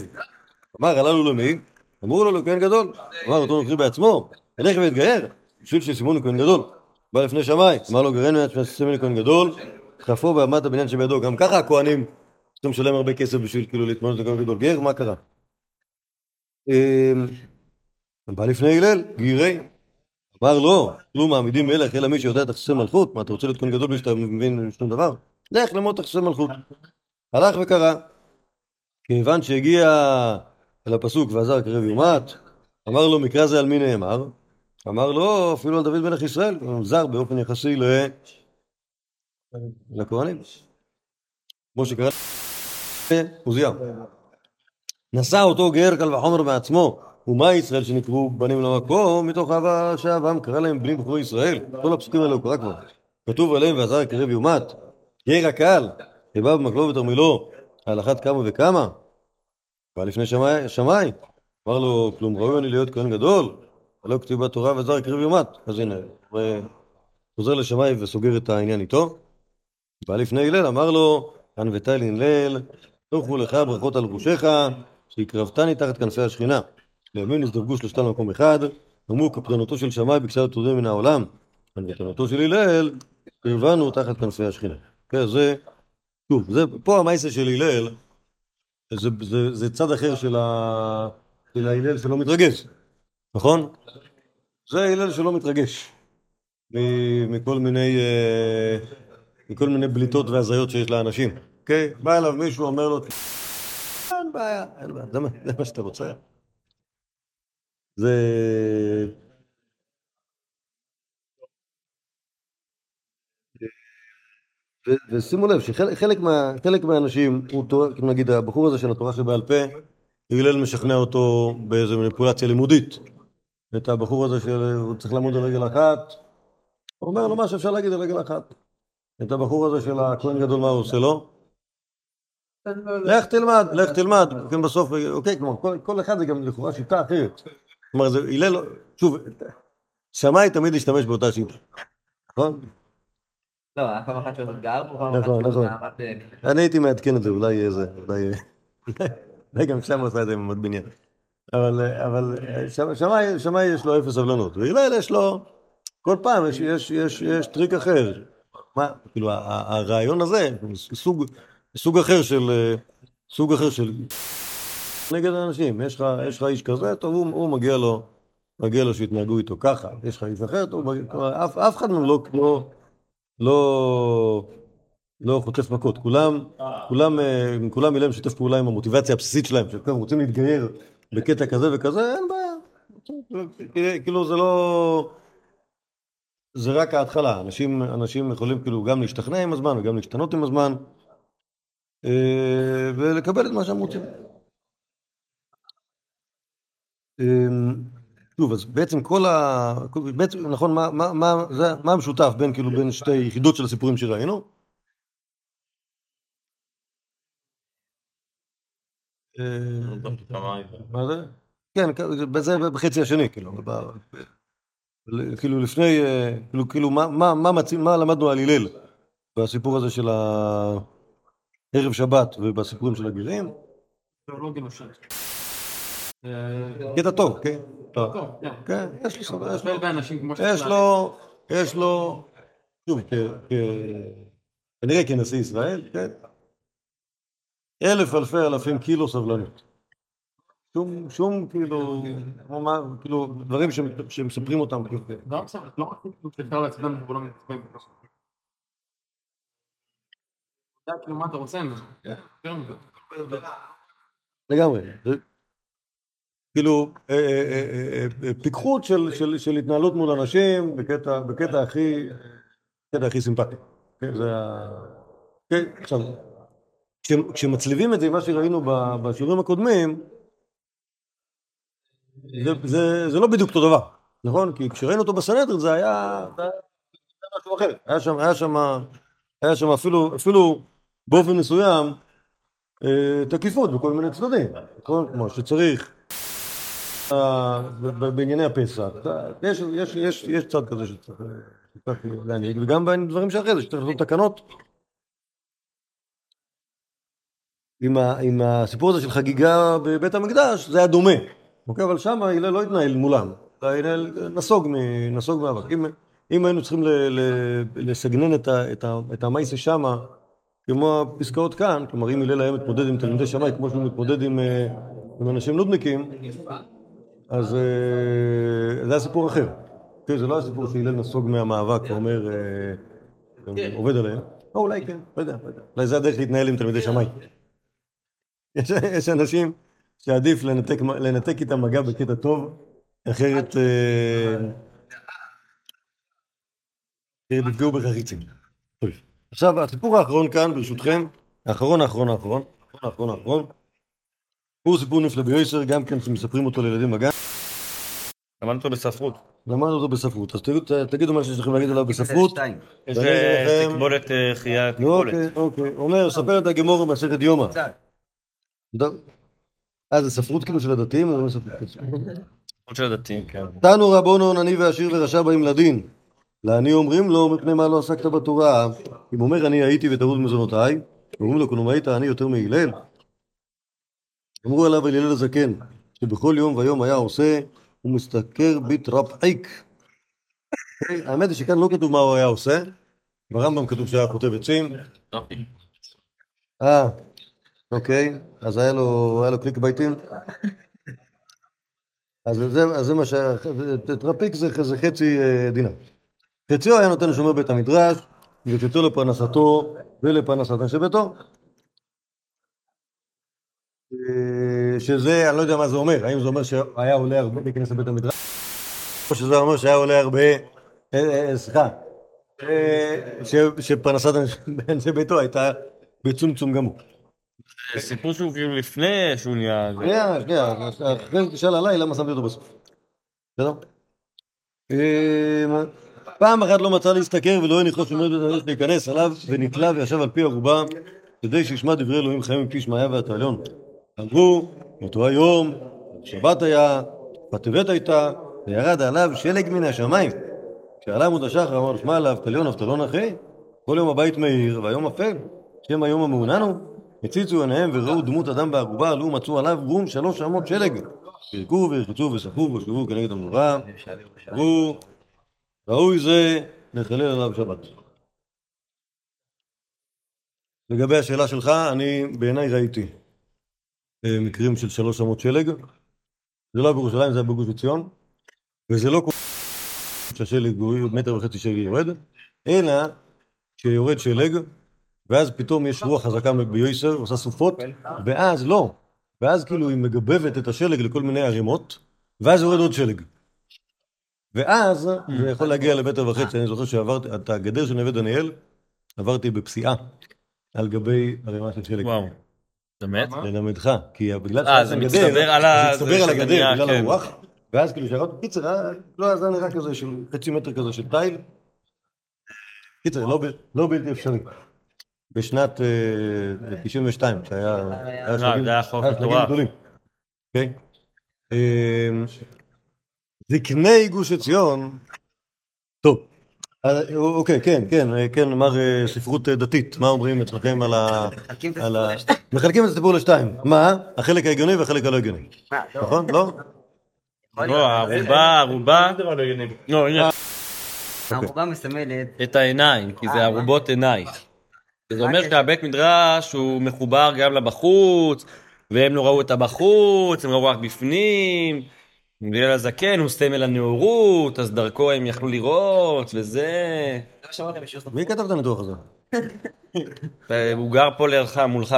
אמר, הללו למי? אמרו לו לכהן גדול. אמר אותו נוכרי בעצמו, אלך ואתגייר, בשביל שסימון לכהן גדול. בא לפני שמאי, אמר לו גרן מעט שמעשה לכהן גדול, חפו באמת הבניין שבידו. גם ככה הכהנים צריכים לשלם הרבה כסף בשביל כאילו להתמודד לכהן גדול. גר, מה קרה? אמ, בא לפני הלל, גירי. אמר לו, לא מעמידים מלך אלא מי שיודע תכסי מלכות, מה אתה רוצה להיות כהן גדול בלי שאתה מבין שום דבר? לך למות תכסי מלכות. הלך וקרא. כיוון שהגיע אל הפסוק ועזר קרב יומת, אמר לו מקרא זה על מי נאמר? אמר לו אפילו על דוד מלך ישראל, הוא זר באופן יחסי ל... לכהנים. כמו שקרא עוזיהו. נשא אותו גר קל וחומר בעצמו, ומה ישראל שנקראו בנים למקום, מתוך אהבה שאהבם קרא להם בנים בחורי ישראל. כל הפסוקים האלה הוא קרא כבר. כתוב עליהם ועזר קרב יומת, גר הקהל, ובא במקלו ותרמילו, על אחת כמה וכמה. בא לפני שמאי, אמר לו, כלום ראוי אני להיות כהן גדול, ולא כתוב בתורה ועזר קרב יומת. אז הנה, הוא חוזר לשמאי וסוגר את העניין איתו. בא לפני הלל, אמר לו, כאן ותיל הלל, תוכו לך ברכות על ראשך, שהקרבתני תחת כנפי השכינה. לימים נזדרגו שלושתם למקום אחד, אמרו קפדנותו של שמאי ביקשה לתודה מן העולם, וקפדנותו של הלל, קרבנו תחת כנפי השכינה. כן, זה, שוב, זה, פה המעשה של הלל, זה, זה, זה צד אחר של ההלל שלא מתרגש, נכון? זה הלל שלא מתרגש מכל מיני, אה, מכל מיני בליטות והזיות שיש לאנשים. אוקיי? בא אליו מישהו, אומר לו, אין בעיה, אין בעיה, זה מה, שאתה רוצה. זה... ושימו לב שחלק חלק מה, מהאנשים, הוא תורה, נגיד הבחור הזה של התורה שבעל פה, הלל משכנע אותו באיזו מניפולציה לימודית. את הבחור הזה שהוא צריך לעמוד על רגל אחת, הוא אומר לו מה שאפשר להגיד על רגל אחת. את הבחור הזה של הכהן גדול, מה הוא עושה לו? לך תלמד, לך תלמד, כן בסוף, אוקיי, כלומר, כל, כל אחד זה גם לכאורה שיטה אחרת. כלומר, זה הלל, שוב, שמאי תמיד השתמש באותה שיטה, נכון? לא, פעם אחת שהוא גר פה, פעם אחת נכון, נכון. אני הייתי מעדכן את זה, אולי זה, אולי, אולי גם שם עושה את זה עם עמוד בניין. אבל, אבל שמאי, שמאי יש לו אפס סבלנות, והלל יש לו, כל פעם יש, יש, יש, יש טריק אחר. מה, כאילו, הרעיון הזה, סוג, סוג אחר של, סוג אחר של, נגד האנשים, יש לך, יש לך איש כזה, טוב, הוא, הוא מגיע לו, מגיע לו שיתנהגו איתו ככה, יש לך איש אחרת, הוא מגיע- כלומר, אף, אף אחד לא, לא, לא, לא חוטף מכות, כולם, כולם, אה, כולם אלה משתף פעולה עם המוטיבציה הבסיסית שלהם, שהם רוצים להתגייר בקטע כזה וכזה, אין בעיה. כאילו זה לא... זה רק ההתחלה, אנשים, אנשים יכולים כאילו גם להשתכנע עם הזמן וגם להשתנות עם הזמן אה, ולקבל את מה שהם רוצים. אה, שוב, אז בעצם כל ה... בעצם, נכון, מה, מה, מה, זה, מה המשותף בין כאילו בין שתי יחידות של הסיפורים שראינו? מה זה? כן, זה בחצי השני, כאילו, כאילו לפני, אה, כאילו, כאילו מה, מה, מה, מציא, מה למדנו על הלל בסיפור הזה של הערב שבת ובסיפורים של הגרים? קטע טוב, כן? טוב. טוב, כן. כן, יש לו, יש לו, יש לו, יש לו, שוב, כנראה כנשיא ישראל, כן? אלף אלפי אלפים קילו סבלנות. שום, שום כאילו, כאילו, דברים שמ- שמספרים אותם. כאילו, לא רק סבלנות, לא רק כאילו שאפשר ולא מתעצבן. אתה יודע כאילו מה אתה רוצה ממנו. מזה. לגמרי. כאילו, אה, אה, אה, פיקחות של, של, של התנהלות מול אנשים בקטע, הכי, סימפטי. כן, זה ה... כן, עכשיו, כש- כשמצליבים את זה עם מה שראינו בשיעורים הקודמים, זה, זה, זה לא בדיוק אותו דבר, נכון? כי כשראינו אותו בסנהדרין זה היה, משהו אחר. היה שם, היה שם, היה שם אפילו, אפילו באופן מסוים אה, תקיפות בכל מיני צדדים, נכון? כמו שצריך אה, בענייני הפסח. יש, יש, יש, יש צד כזה אה, שצריך להנהיג, וגם בדברים שאחרי זה, שצריך לעשות תקנות. עם, ה, עם הסיפור הזה של חגיגה בבית המקדש, זה היה דומה. אוקיי, אבל שם הלל לא התנהל מולם. הלל נסוג, נסוג מאבק. אם, אם היינו צריכים ל, ל, לסגנן את, ה, את, ה, את המייסה שמה, כמו הפסקאות כאן, כלומר אם הלל היה מתמודד עם תלמידי שמאי כמו שהוא מתמודד עם, אה, עם אנשים נודניקים, אז אה, זה היה סיפור אחר. כן, זה לא היה סיפור שהלל נסוג מהמאבק ואומר, אה, עובד עליהם. או אולי כן, לא יודע, לא יודע. אולי זה הדרך להתנהל עם תלמידי שמאי. יש, יש אנשים שעדיף לנתק, לנתק איתם מגע בקטע טוב, אחרת אה, אחרת יפגעו בחריצים. טוב. עכשיו, הסיפור האחרון כאן, ברשותכם, האחרון, האחרון, האחרון, האחרון, האחרון, האחרון, הוא סיפור נפלא ביוסר, גם כן שמספרים אותו לילדים בגן. למדנו אותו בספרות. למדנו אותו בספרות, אז תגידו, מה שיש לכם להגיד עליו בספרות. יש לכם- תקבולת אה, חייה תקבולת. אוקיי, אוקיי. אומר, ספר את הגמור במסכת יומא. אה, זה ספרות כאילו של הדתיים? לא ספרות? של הדתיים, כן. תנו רבונו עני ועשיר ורשע באים לדין. לעני אומרים לו, מפני מה לא עסקת בתורה? אם אומר אני הייתי וטרוד במזונותיי, אומרים לו, כלום היית עני יותר מהלל? אמרו עליו אל הלל הזקן, שבכל יום ויום היה עושה, הוא משתכר בתרפעיק. האמת היא שכאן לא כתוב מה הוא היה עושה, ברמב"ם כתוב שהיה כותב עצים. אה, אוקיי, אז היה לו, היה לו click bait ים. אז זה, אז זה מה שהיה, traffic זה, זה חצי אה, דינר. חציו היה נותן לשומר בית המדרש, וחציו לפרנסתו ולפרנסת אנשי ביתו. אה, שזה, אני לא יודע מה זה אומר, האם זה אומר שהיה עולה הרבה להיכנס לבית המדרש, או שזה אומר שהיה עולה הרבה, אה, סליחה, שפרנסת אנשי ביתו הייתה בצומצום גמור. זה סיפור שהוא כאילו לפני שהוא נהיה... שנייה, שנייה, אחרי זה תשאל עליי למה שמתי אותו בסוף. בסדר? אמ, פעם אחת לא מצא להשתכר ולא הניחו שומר בית המדרש להיכנס עליו ונתלה וישב על פי ערובה כדי שישמע דברי אלוהים חיים מפי שמעיה ואת העליון. אמרו, באותו היום, שבת היה, בטבת הייתה, וירד עליו שלג מן השמיים. כשעלה עמוד השחר אמר שמע עליו תליון אבטלון אחי, כל יום הבית מאיר והיום אפל, שם היום המעונן הוא. הציצו עיניהם וראו דמות אדם בערובה, עלו ומצאו עליו רום שלוש אמות שלג. פירקו וירחצו וסחו ושבו כנגד המנורה. אמרו, ראוי זה לחלל עליו שבת. לגבי השאלה שלך, אני בעיניי ראיתי אה, מקרים של שלוש אמות שלג. זה לא בירושלים, זה היה בגוש עציון. וזה לא קורה שהשלג הוא מטר וחצי שלג יורד, אלא שיורד שלג, ואז פתאום יש רוח חזקה ביוסר, עושה סופות, ואז לא, ואז כאילו היא מגבבת את השלג לכל מיני ערימות, ואז יורד עוד שלג. ואז זה יכול להגיע למטר וחצי, אני זוכר שעברתי, את הגדר של נווה דניאל, עברתי בפסיעה על גבי ערימה של שלג. וואו. באמת? ללמדך, כי בגלל אה, זה מצטבר על ה- זה מצטבר על זה הגדר בגלל כן. הרוח, ואז כאילו שירד, קיצר, היה- לא, אז זה נראה כזה של חצי מטר כזה של תיל. קיצר, לא לא בלתי אפשרי. בשנת אה, 92, שהיה... היה שלגים- זה היה חוק מטורף. אוקיי? אה, זקני גוש עציון, טוב, אה, אוקיי, כן, כן, אה, כן, אמר אה, ספרות אה, דתית, מה אומרים אצלכם על ה... מחלקים את הסיפור ה... לשתיים. מה? החלק ההגיוני והחלק הלא הגיוני. לא, נכון? לא? לא. הערובה, הערובה... לא, הנה, הערובה מסמלת, את העיניים, כי זה ערובות עיניים. זה אומר שהבית מדרש הוא מחובר גם לבחוץ, והם לא ראו את הבחוץ, הם ראו רק בפנים. בגלל הזקן הוא סמל הנאורות, אז דרכו הם יכלו לראות, וזה... מי כתב את הניתוח הזה? הוא גר פה לידך, מולך.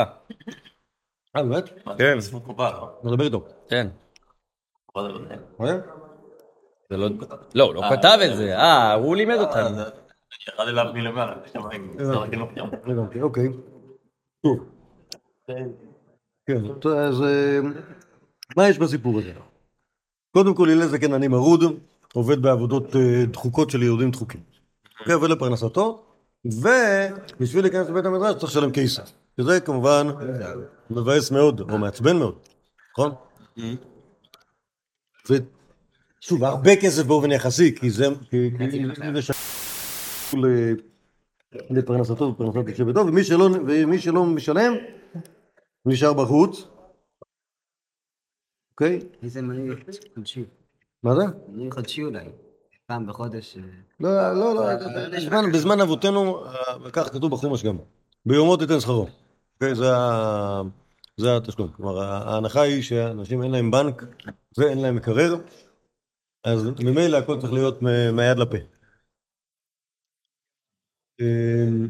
אה, באמת? כן, זה מקובל, לא? נדבר איתו. כן. אבל זה לא. אה? זה לא... לא, הוא לא כתב את זה, אה, הוא לימד אותנו. ירד אליו מלמעלה, זה רק לא. הבנתי, אוקיי. טוב. כן, טוב, אז אה, מה יש בסיפור הזה? קודם כל, הלל זקן עני מרוד, עובד בעבודות אה, דחוקות של יהודים דחוקים. אוקיי, עובד לפרנסתו, ובשביל להיכנס לבית המדרש צריך לשלם כסף. שזה כמובן מבאס מאוד, או מעצבן מאוד, נכון? ושוב, הרבה כסף באופן יחסי, כי זה... ל- לפרנסתו ופרנסת איש ביתו, ומי שלא, ומי שלא משלם, נשאר בחוץ. אוקיי? איזה מנוי חודשי. מה זה? מנוי חודשי אולי. פעם בחודש. אה, לא, לא, לא, בזמן, בזמן אבותינו, אה, כך כתוב בחומש גם, ביומו תיתן שכרו. אוקיי, זה, התשלום. כלומר, ההנחה היא שאנשים אין להם בנק ואין להם מקרר, אז ממילא הכל צריך להיות מהיד לפה. אמ,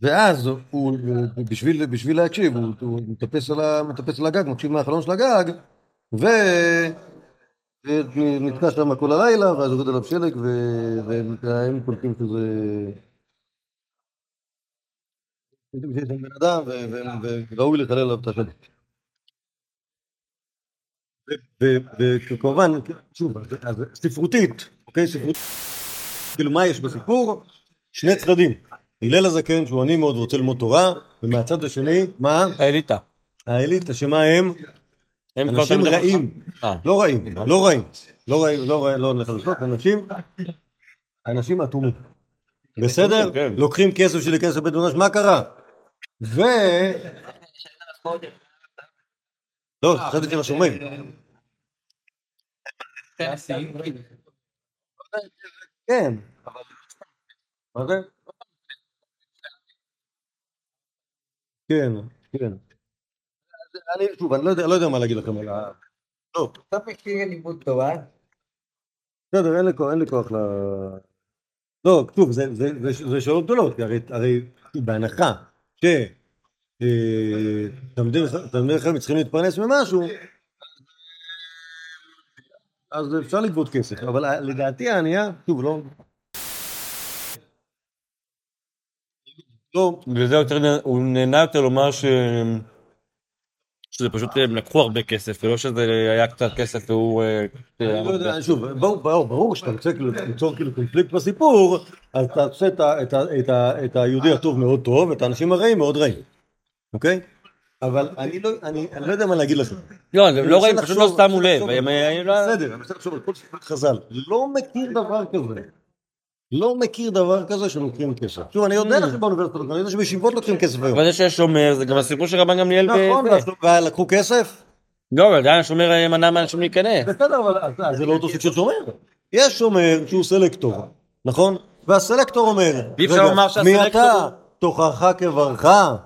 ואז הוא, בשביל, בשביל להקשיב, הוא, הוא מטפס, על ה, מטפס על הגג, מקשיב מהחלון של הגג, ו... ונתקע שם כל הלילה, ואז יורד עליו שלג, ו- והם קולטים שזה... וראוי לחלל עליו את השלג. וכמובן, שוב, ספרותית, אוקיי, ספרותית, כאילו מה יש בסיפור? שני צדדים. הלל הזקן, שהוא עני מאוד ורוצה ללמוד תורה, ומהצד השני, מה? האליטה. האליטה, שמה הם? הם אנשים רעים. לא רעים, לא רעים. לא רעים, לא רעים, לא נלך לשפוט, אנשים, אנשים אטומים. בסדר? כן. לוקחים כסף של להיכנס לבית מדרש, מה קרה? ו... לא, חשבתי של השומר. כן. אבל- מה זה? כן, כן. אני, שוב, אני לא יודע, לא יודע מה להגיד לכם על ה... לא, אתה מכיר לימוד תורה? בסדר, אין לי כוח, אין לי כוח ל... לא, כתוב, זה, זה, זה, זה שאלות גדולות, כי הרי, הרי בהנחה ש... אה, תלמידי חכמים צריכים להתפרנס ממשהו, אז אפשר לגבות כסף, אבל לדעתי הענייה, שוב, לא... לא, וזה יותר, הוא נהנה יותר לומר ש... שזה פשוט הם לקחו הרבה כסף, ולא שזה היה קצת כסף והוא... אה, אני לא יודע, שוב, ברור, שאתה רוצה כאילו ליצור כאילו קונפליקט בסיפור, אז אתה עושה את היהודי הטוב מאוד טוב, ואת האנשים הרעים מאוד רעים, אוקיי? אבל אני לא, אני אני לא יודע מה להגיד לכם. לא, הם אני לא רואים, פשוט לא שמו לב. הם- הם לא- בסדר, אני מנסה לחשוב על כל ספר חז"ל. לא מכיר דבר כזה. לא מכיר דבר כזה שלוקחים כסף. שוב, אני יודע לכם באוניברסיטה, אני יודע שבישיבות לוקחים כסף היום. אבל זה שיש שומר, זה גם הסיפור של רבן גמליאל. נכון. ולקחו כסף? לא, אבל עדיין השומר אה, מנע מאנשים להיכנס. בסדר, אבל זה לא אותו סוג של שומר. יש שומר שהוא סלקטור, נכון? והסלקטור אומר, רגע, מי אתה? תוכחה כברכה?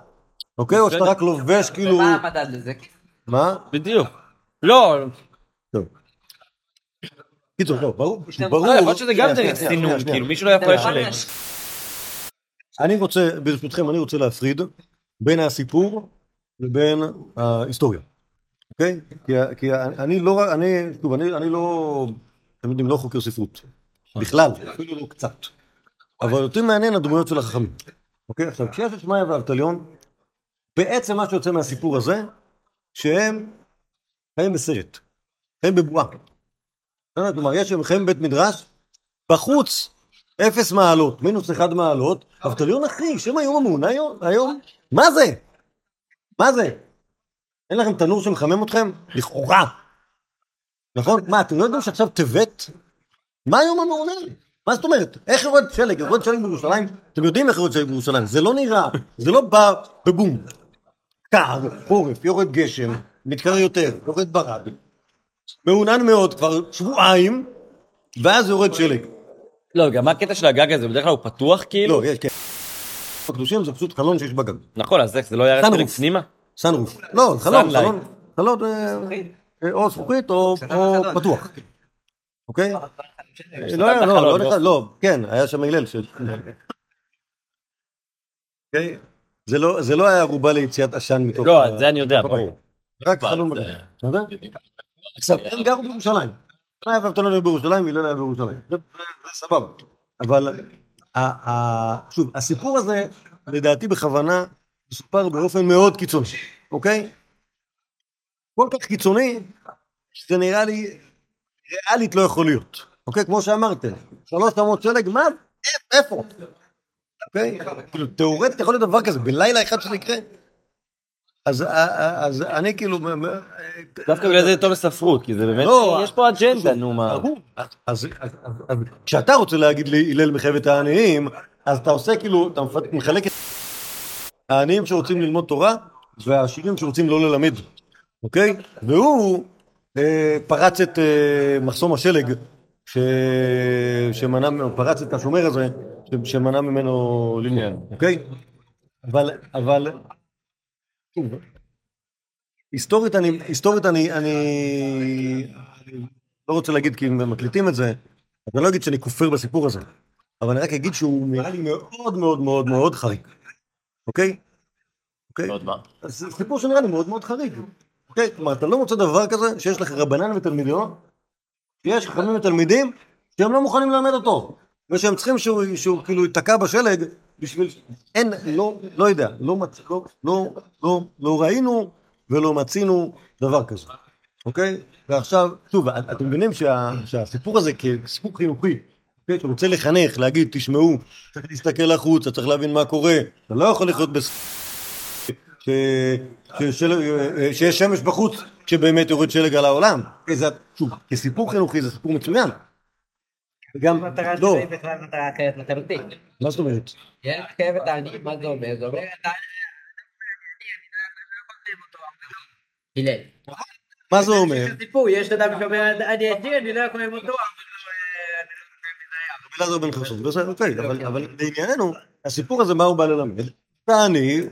אוקיי? או שאתה רק לובש כאילו... ומה המדד לזה? מה? בדיוק. לא. קיצור, לא, ברור, ברור. יכול להיות שזה גם דרך סינון. כאילו מישהו לא יכול לשלם. אני רוצה, ברשותכם, אני רוצה להפריד בין הסיפור לבין ההיסטוריה, אוקיי? כי, אני לא, אני, שוב, אני, לא, אתם יודעים, לא חוקר ספרות, בכלל, אפילו לא קצת. אבל אותי מעניין הדמויות של החכמים, אוקיי? עכשיו, כשיש את שמעיה ואבטליון, בעצם מה שיוצא מהסיפור הזה, שהם חיים בסרט, חיים בבועה. בסדר? כלומר, יש הם חיים בבית מדרש, בחוץ אפס מעלות, מינוס אחד מעלות, אבטליון אחי, שם היום המעונה היום, היום, מה זה? מה זה? אין לכם תנור שמחמם אתכם? לכאורה. נכון? מה, אתם לא יודעים שעכשיו טבת? מה יום המעונה? מה זאת אומרת? איך יורד שלג? יורד שלג בירושלים? אתם יודעים איך יורד שלג בירושלים? זה לא נראה, זה לא בא בבום. קר, חורף, יורד גשם, מתקרר יותר, יורד ברד. מעונן מאוד כבר שבועיים, ואז יורד שלג. לא, גם מה הקטע של הגג הזה? בדרך כלל הוא פתוח כאילו? לא, יש, כן. הקדושים זה פשוט חלון שיש בגג. נכון, אז איך, זה לא ירד סנרוף. פנימה? פנימה? סנרוף. לא, חלון. חלון. חלון אה, אה, או זכוכית או או פתוח. אוקיי? לא, היה, לא, לא, נכנס, לא, כן, היה שם הלל. אוקיי? זה לא- זה לא היה ערובה ליציאת עשן מתוך... לא, את זה אני יודע, ברור. רק חלון בגג. אתה יודע? עכשיו, הם גרו בירושלים. שמעיה ואבטלון היו בירושלים והלל היה בירושלים. זה סבבה. אבל שוב, הסיפור הזה, לדעתי בכוונה, מסופר באופן מאוד קיצוני, אוקיי? כל כך קיצוני, שזה נראה לי ריאלית לא יכול להיות. אוקיי? כמו שאמרתם, שלוש תמות שלג, מה? איפ- איפה? אוקיי? כאילו, תאורטית יכול להיות דבר כזה, בלילה אחד שזה יקרה? אז, אז אני כאילו... דווקא בגלל זה טוב לספרות, כי זה באמת, לא, יש פה אג'נדה, נו מה. אז, כשאתה רוצה להגיד לי הלל מחייבת העניים, אז אתה עושה כאילו, אתה מחלק את העניים שרוצים ללמוד תורה, והעשירים שרוצים לא ללמד, אוקיי? והוא אה, פרץ את אה, מחסום השלג. שמנע, פרץ את השומר הזה. שמנע ממנו ללמוד, אוקיי? אבל, אבל, היסטורית אני, היסטורית אני, אני, לא רוצה להגיד כי הם מקליטים את זה, אז אני לא אגיד שאני כופר בסיפור הזה, אבל אני רק אגיד שהוא נראה לי מאוד מאוד מאוד מאוד חריג, אוקיי? אוקיי? אז זה סיפור שנראה לי מאוד מאוד חריג. אוקיי? כלומר, אתה לא מוצא דבר כזה שיש לך רבנן ותלמידו, שיש חכמים ותלמידים שהם לא מוכנים ללמד אותו, ושהם צריכים שהוא, שהוא כאילו ייתקע בשלג בשביל... אין, לא, לא יודע, לא, מצ... לא, לא, לא, לא ראינו ולא מצינו דבר כזה, אוקיי? ועכשיו, שוב, אתם מבינים שה, שהסיפור הזה כסיפור חינוכי, אוקיי? רוצה לחנך, להגיד, תשמעו, צריך להסתכל החוצה, צריך להבין מה קורה, אתה לא יכול לחיות בס... ש... של... שיש שמש בחוץ כשבאמת יורד שלג על העולם. שוב, כסיפור חינוכי זה סיפור מצוין. המטרה לא, שלי היא בכלל מטרה אחרת לחלוטין. מה זאת אומרת? ילד חייב את העניים, מה זה אומר? זה אומר, אתה... הלל. מה זה אומר? יש אדם שאומר, אני עשיר, אני לא יכול ללמוד תורה. רבי אלעזר בן חסון, בסדר, אוקיי, אבל, לענייננו, הסיפור הזה מה הוא בא ללמד?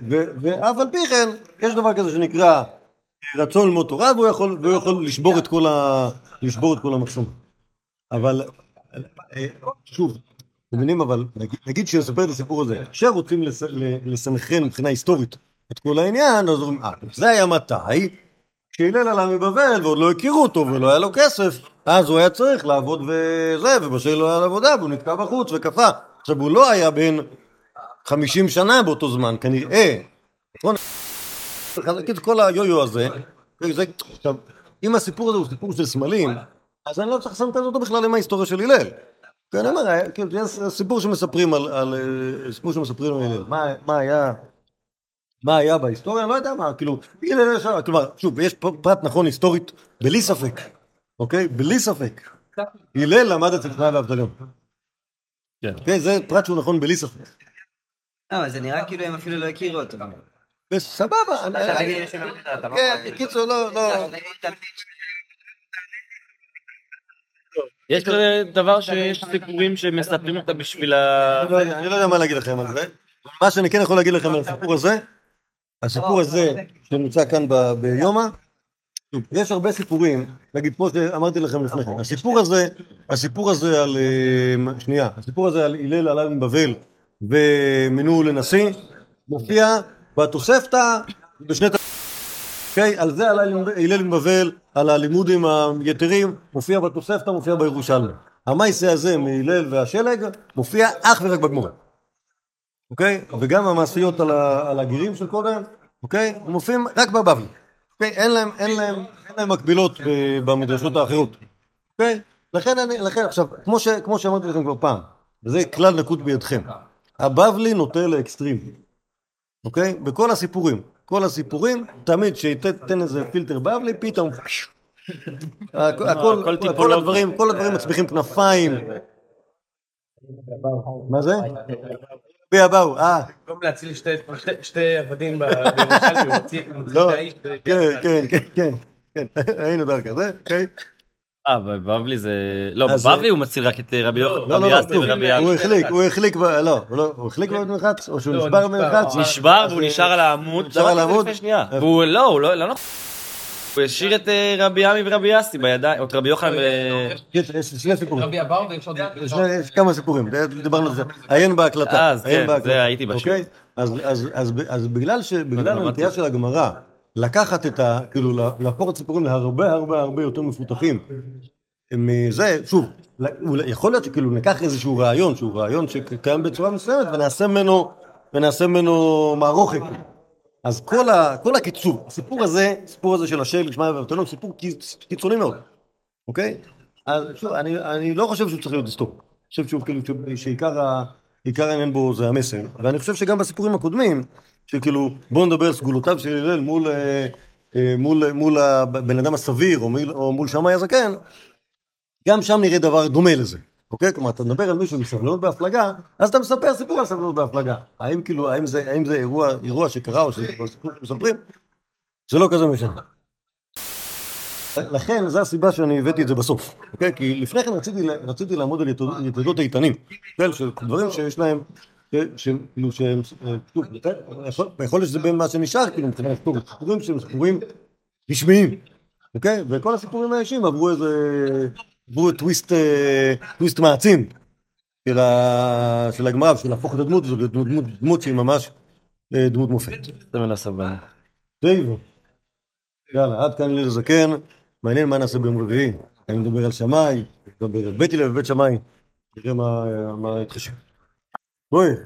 ו- ואף על פי כן, יש דבר כזה שנקרא רצון ללמוד תורה, והוא יכול, לשבור את כל ה... לשבור את כל המחסום. אבל, אה, שוב, אתם מבינים, אבל נגיד, שיספר את הסיפור הזה, לס- ל- לסנכרן מבחינה היסטורית את כל העניין, אז אומרים, אה, זה היה מתי? כשהלל עלה מבבל ועוד לא הכירו אותו ולא היה לו כסף, אז הוא היה צריך לעבוד וזה, ובשל לא היה לו עבודה והוא נתקע בחוץ וקפא. עכשיו הוא לא היה בן 50 שנה באותו זמן, כנראה. נכון? כל היו-יו הזה, זה, עכשיו, אם הסיפור הזה הוא סיפור של סמלים, אז אני לא צריך לסמטז אותו בכלל עם ההיסטוריה של הלל. כי אני אומר, כאילו, זה סיפור שמספרים על, על אה, סיפור שמספרים על. מה, מה היה... מה היה בהיסטוריה, אני לא יודע מה, כאילו, כלומר, שוב, יש פרט נכון היסטורית, בלי ספק, אוקיי? בלי ספק. הלל למד אצל שמעיה ואבטליון. כן. אוקיי? זה פרט שהוא נכון בלי ספק. לא, אבל זה נראה כאילו הם אפילו לא הכירו אותו. וסבבה, אני- כן, קיצור, לא, לא, יש כזה דבר שיש סיפורים שמספרים אותה בשביל ה... אני לא יודע- אני לא יודע מה להגיד לכם על זה. מה שאני כן יכול להגיד לכם על הסיפור הזה, הסיפור הזה שנמצא כאן ביומא, יש הרבה סיפורים, נגיד כמו שאמרתי לכם לפני כן, הסיפור הזה, הסיפור הזה על, אה, שנייה, הסיפור הזה על הלל עלה מבבל ומינו לנשיא, מופיע בתוספתא בשני ת... אוקיי? על זה עלה הלל מבבל, על הלימודים היתרים, מופיע בתוספתא, מופיע בירושלמי. המייסה הזה מהלל והשלג מופיע אך ורק בגמורה. אוקיי? וגם המעשיות על, ה, על הגירים של קודם, אוקיי? הם מופיעים רק בבבלי. אוקיי? אין להם, אין להם, אין להם מקבילות ב- במדרשות האחרות. אוקיי? לכן אני, לכן עכשיו, כמו, ש, כמו שאמרתי לכם כבר פעם, וזה כלל נקוט בידכם, הבבלי נוטה לאקסטרים. אוקיי? בכל הסיפורים. כל הסיפורים, תמיד שתיתן איזה פילטר בבלי, פתאום... הכ- הכל, כל. הדברים, כל הדברים מצמיחים כנפיים. מה זה? בי הבאו, אה, במקום להציל שתי- עבדים ב- בירושלים, הוא הוציא לא, את האיש. כן, כן, כן, כן, כן, היינו דבר כזה, אוקיי? אה, בבבלי זה... לא, בבבלי הוא מציל רק את אה, רבי יסי ורבי הוא יעקב. החליק, הוא החליק, לא, הוא לא, הוא החליק במרחץ, או שהוא לא, נשבר. במרחץ? נשבר והוא נשאר על העמוד. נשאר על העמוד? והוא לא, הוא לא, נכון. הוא השאיר את אה, רבי עמי ורבי יסי בידיים, או את רבי יוחנן ו... יש שני סיפורים, רבי אבאו ויש עוד... יש כמה סיפורים, דיברנו על זה, עיין בהקלטה, אז, כן, זה הייתי בשיעור. אוקיי? אז- בגלל. הנטייה של הגמרא, לקחת את ה... כאילו, לה- להפוך את הסיפורים להרבה הרבה הרבה יותר מפותחים. מזה, שוב, יכול להיות שכאילו ניקח איזשהו רעיון, שהוא רעיון שקיים בצורה מסוימת, ונעשה ממנו, ונעשה ממנו מערוכת. אז כל, ה, כל הקיצור, הסיפור הזה, הסיפור הזה של השל, שמע ואבטלום, סיפור קיצ- קיצוני מאוד, אוקיי? אז שוב, אני, אני לא חושב שהוא צריך להיות היסטורי. אני חושב שהוא כאילו, שעיקר העניין בו זה המסר. ואני חושב שגם בסיפורים הקודמים, שכאילו, בואו נדבר על סגולותיו של הלל מול, אה, אה, מול, מול הבן אדם הסביר, או מול, או מול שמאי הזקן, גם שם נראה דבר דומה לזה. אוקיי? כלומר, אתה מדבר על מישהו עם סבלנות בהפלגה, אז אתה מספר סיפור על סבלנות בהפלגה. האם כאילו, האם זה, האם זה אירוע, אירוע שקרה או סיפור שמספרים? זה לא כזה משנה. לכן, זו הסיבה שאני הבאתי את זה בסוף, אוקיי? כי לפני כן רציתי, רציתי לעמוד על יתוד- יתדות איתנים, כן? של דברים שיש להם, כאילו שהם, אה, שוב, יכול- להיות שזה בין מה שנשאר, כאילו, מבחינת סיפורים, סיפורים שהם סיפורים רשמיים, אוקיי? וכל הסיפורים האישיים עברו איזה, עברו טוויסט, אה, טוויסט מעצים של של הגמרא, בשביל להפוך את הדמות הזאת לדמות דמות- דמות שהיא ממש אה, דמות מופת. זה מן הסבלנות. טוב. יאללה, עד כאן ליל הזקן. מעניין מה נעשה ביום רביעי. אני מדבר על שמאי, נדבר על בית הלל ובית שמאי. נראה מה מה Oi?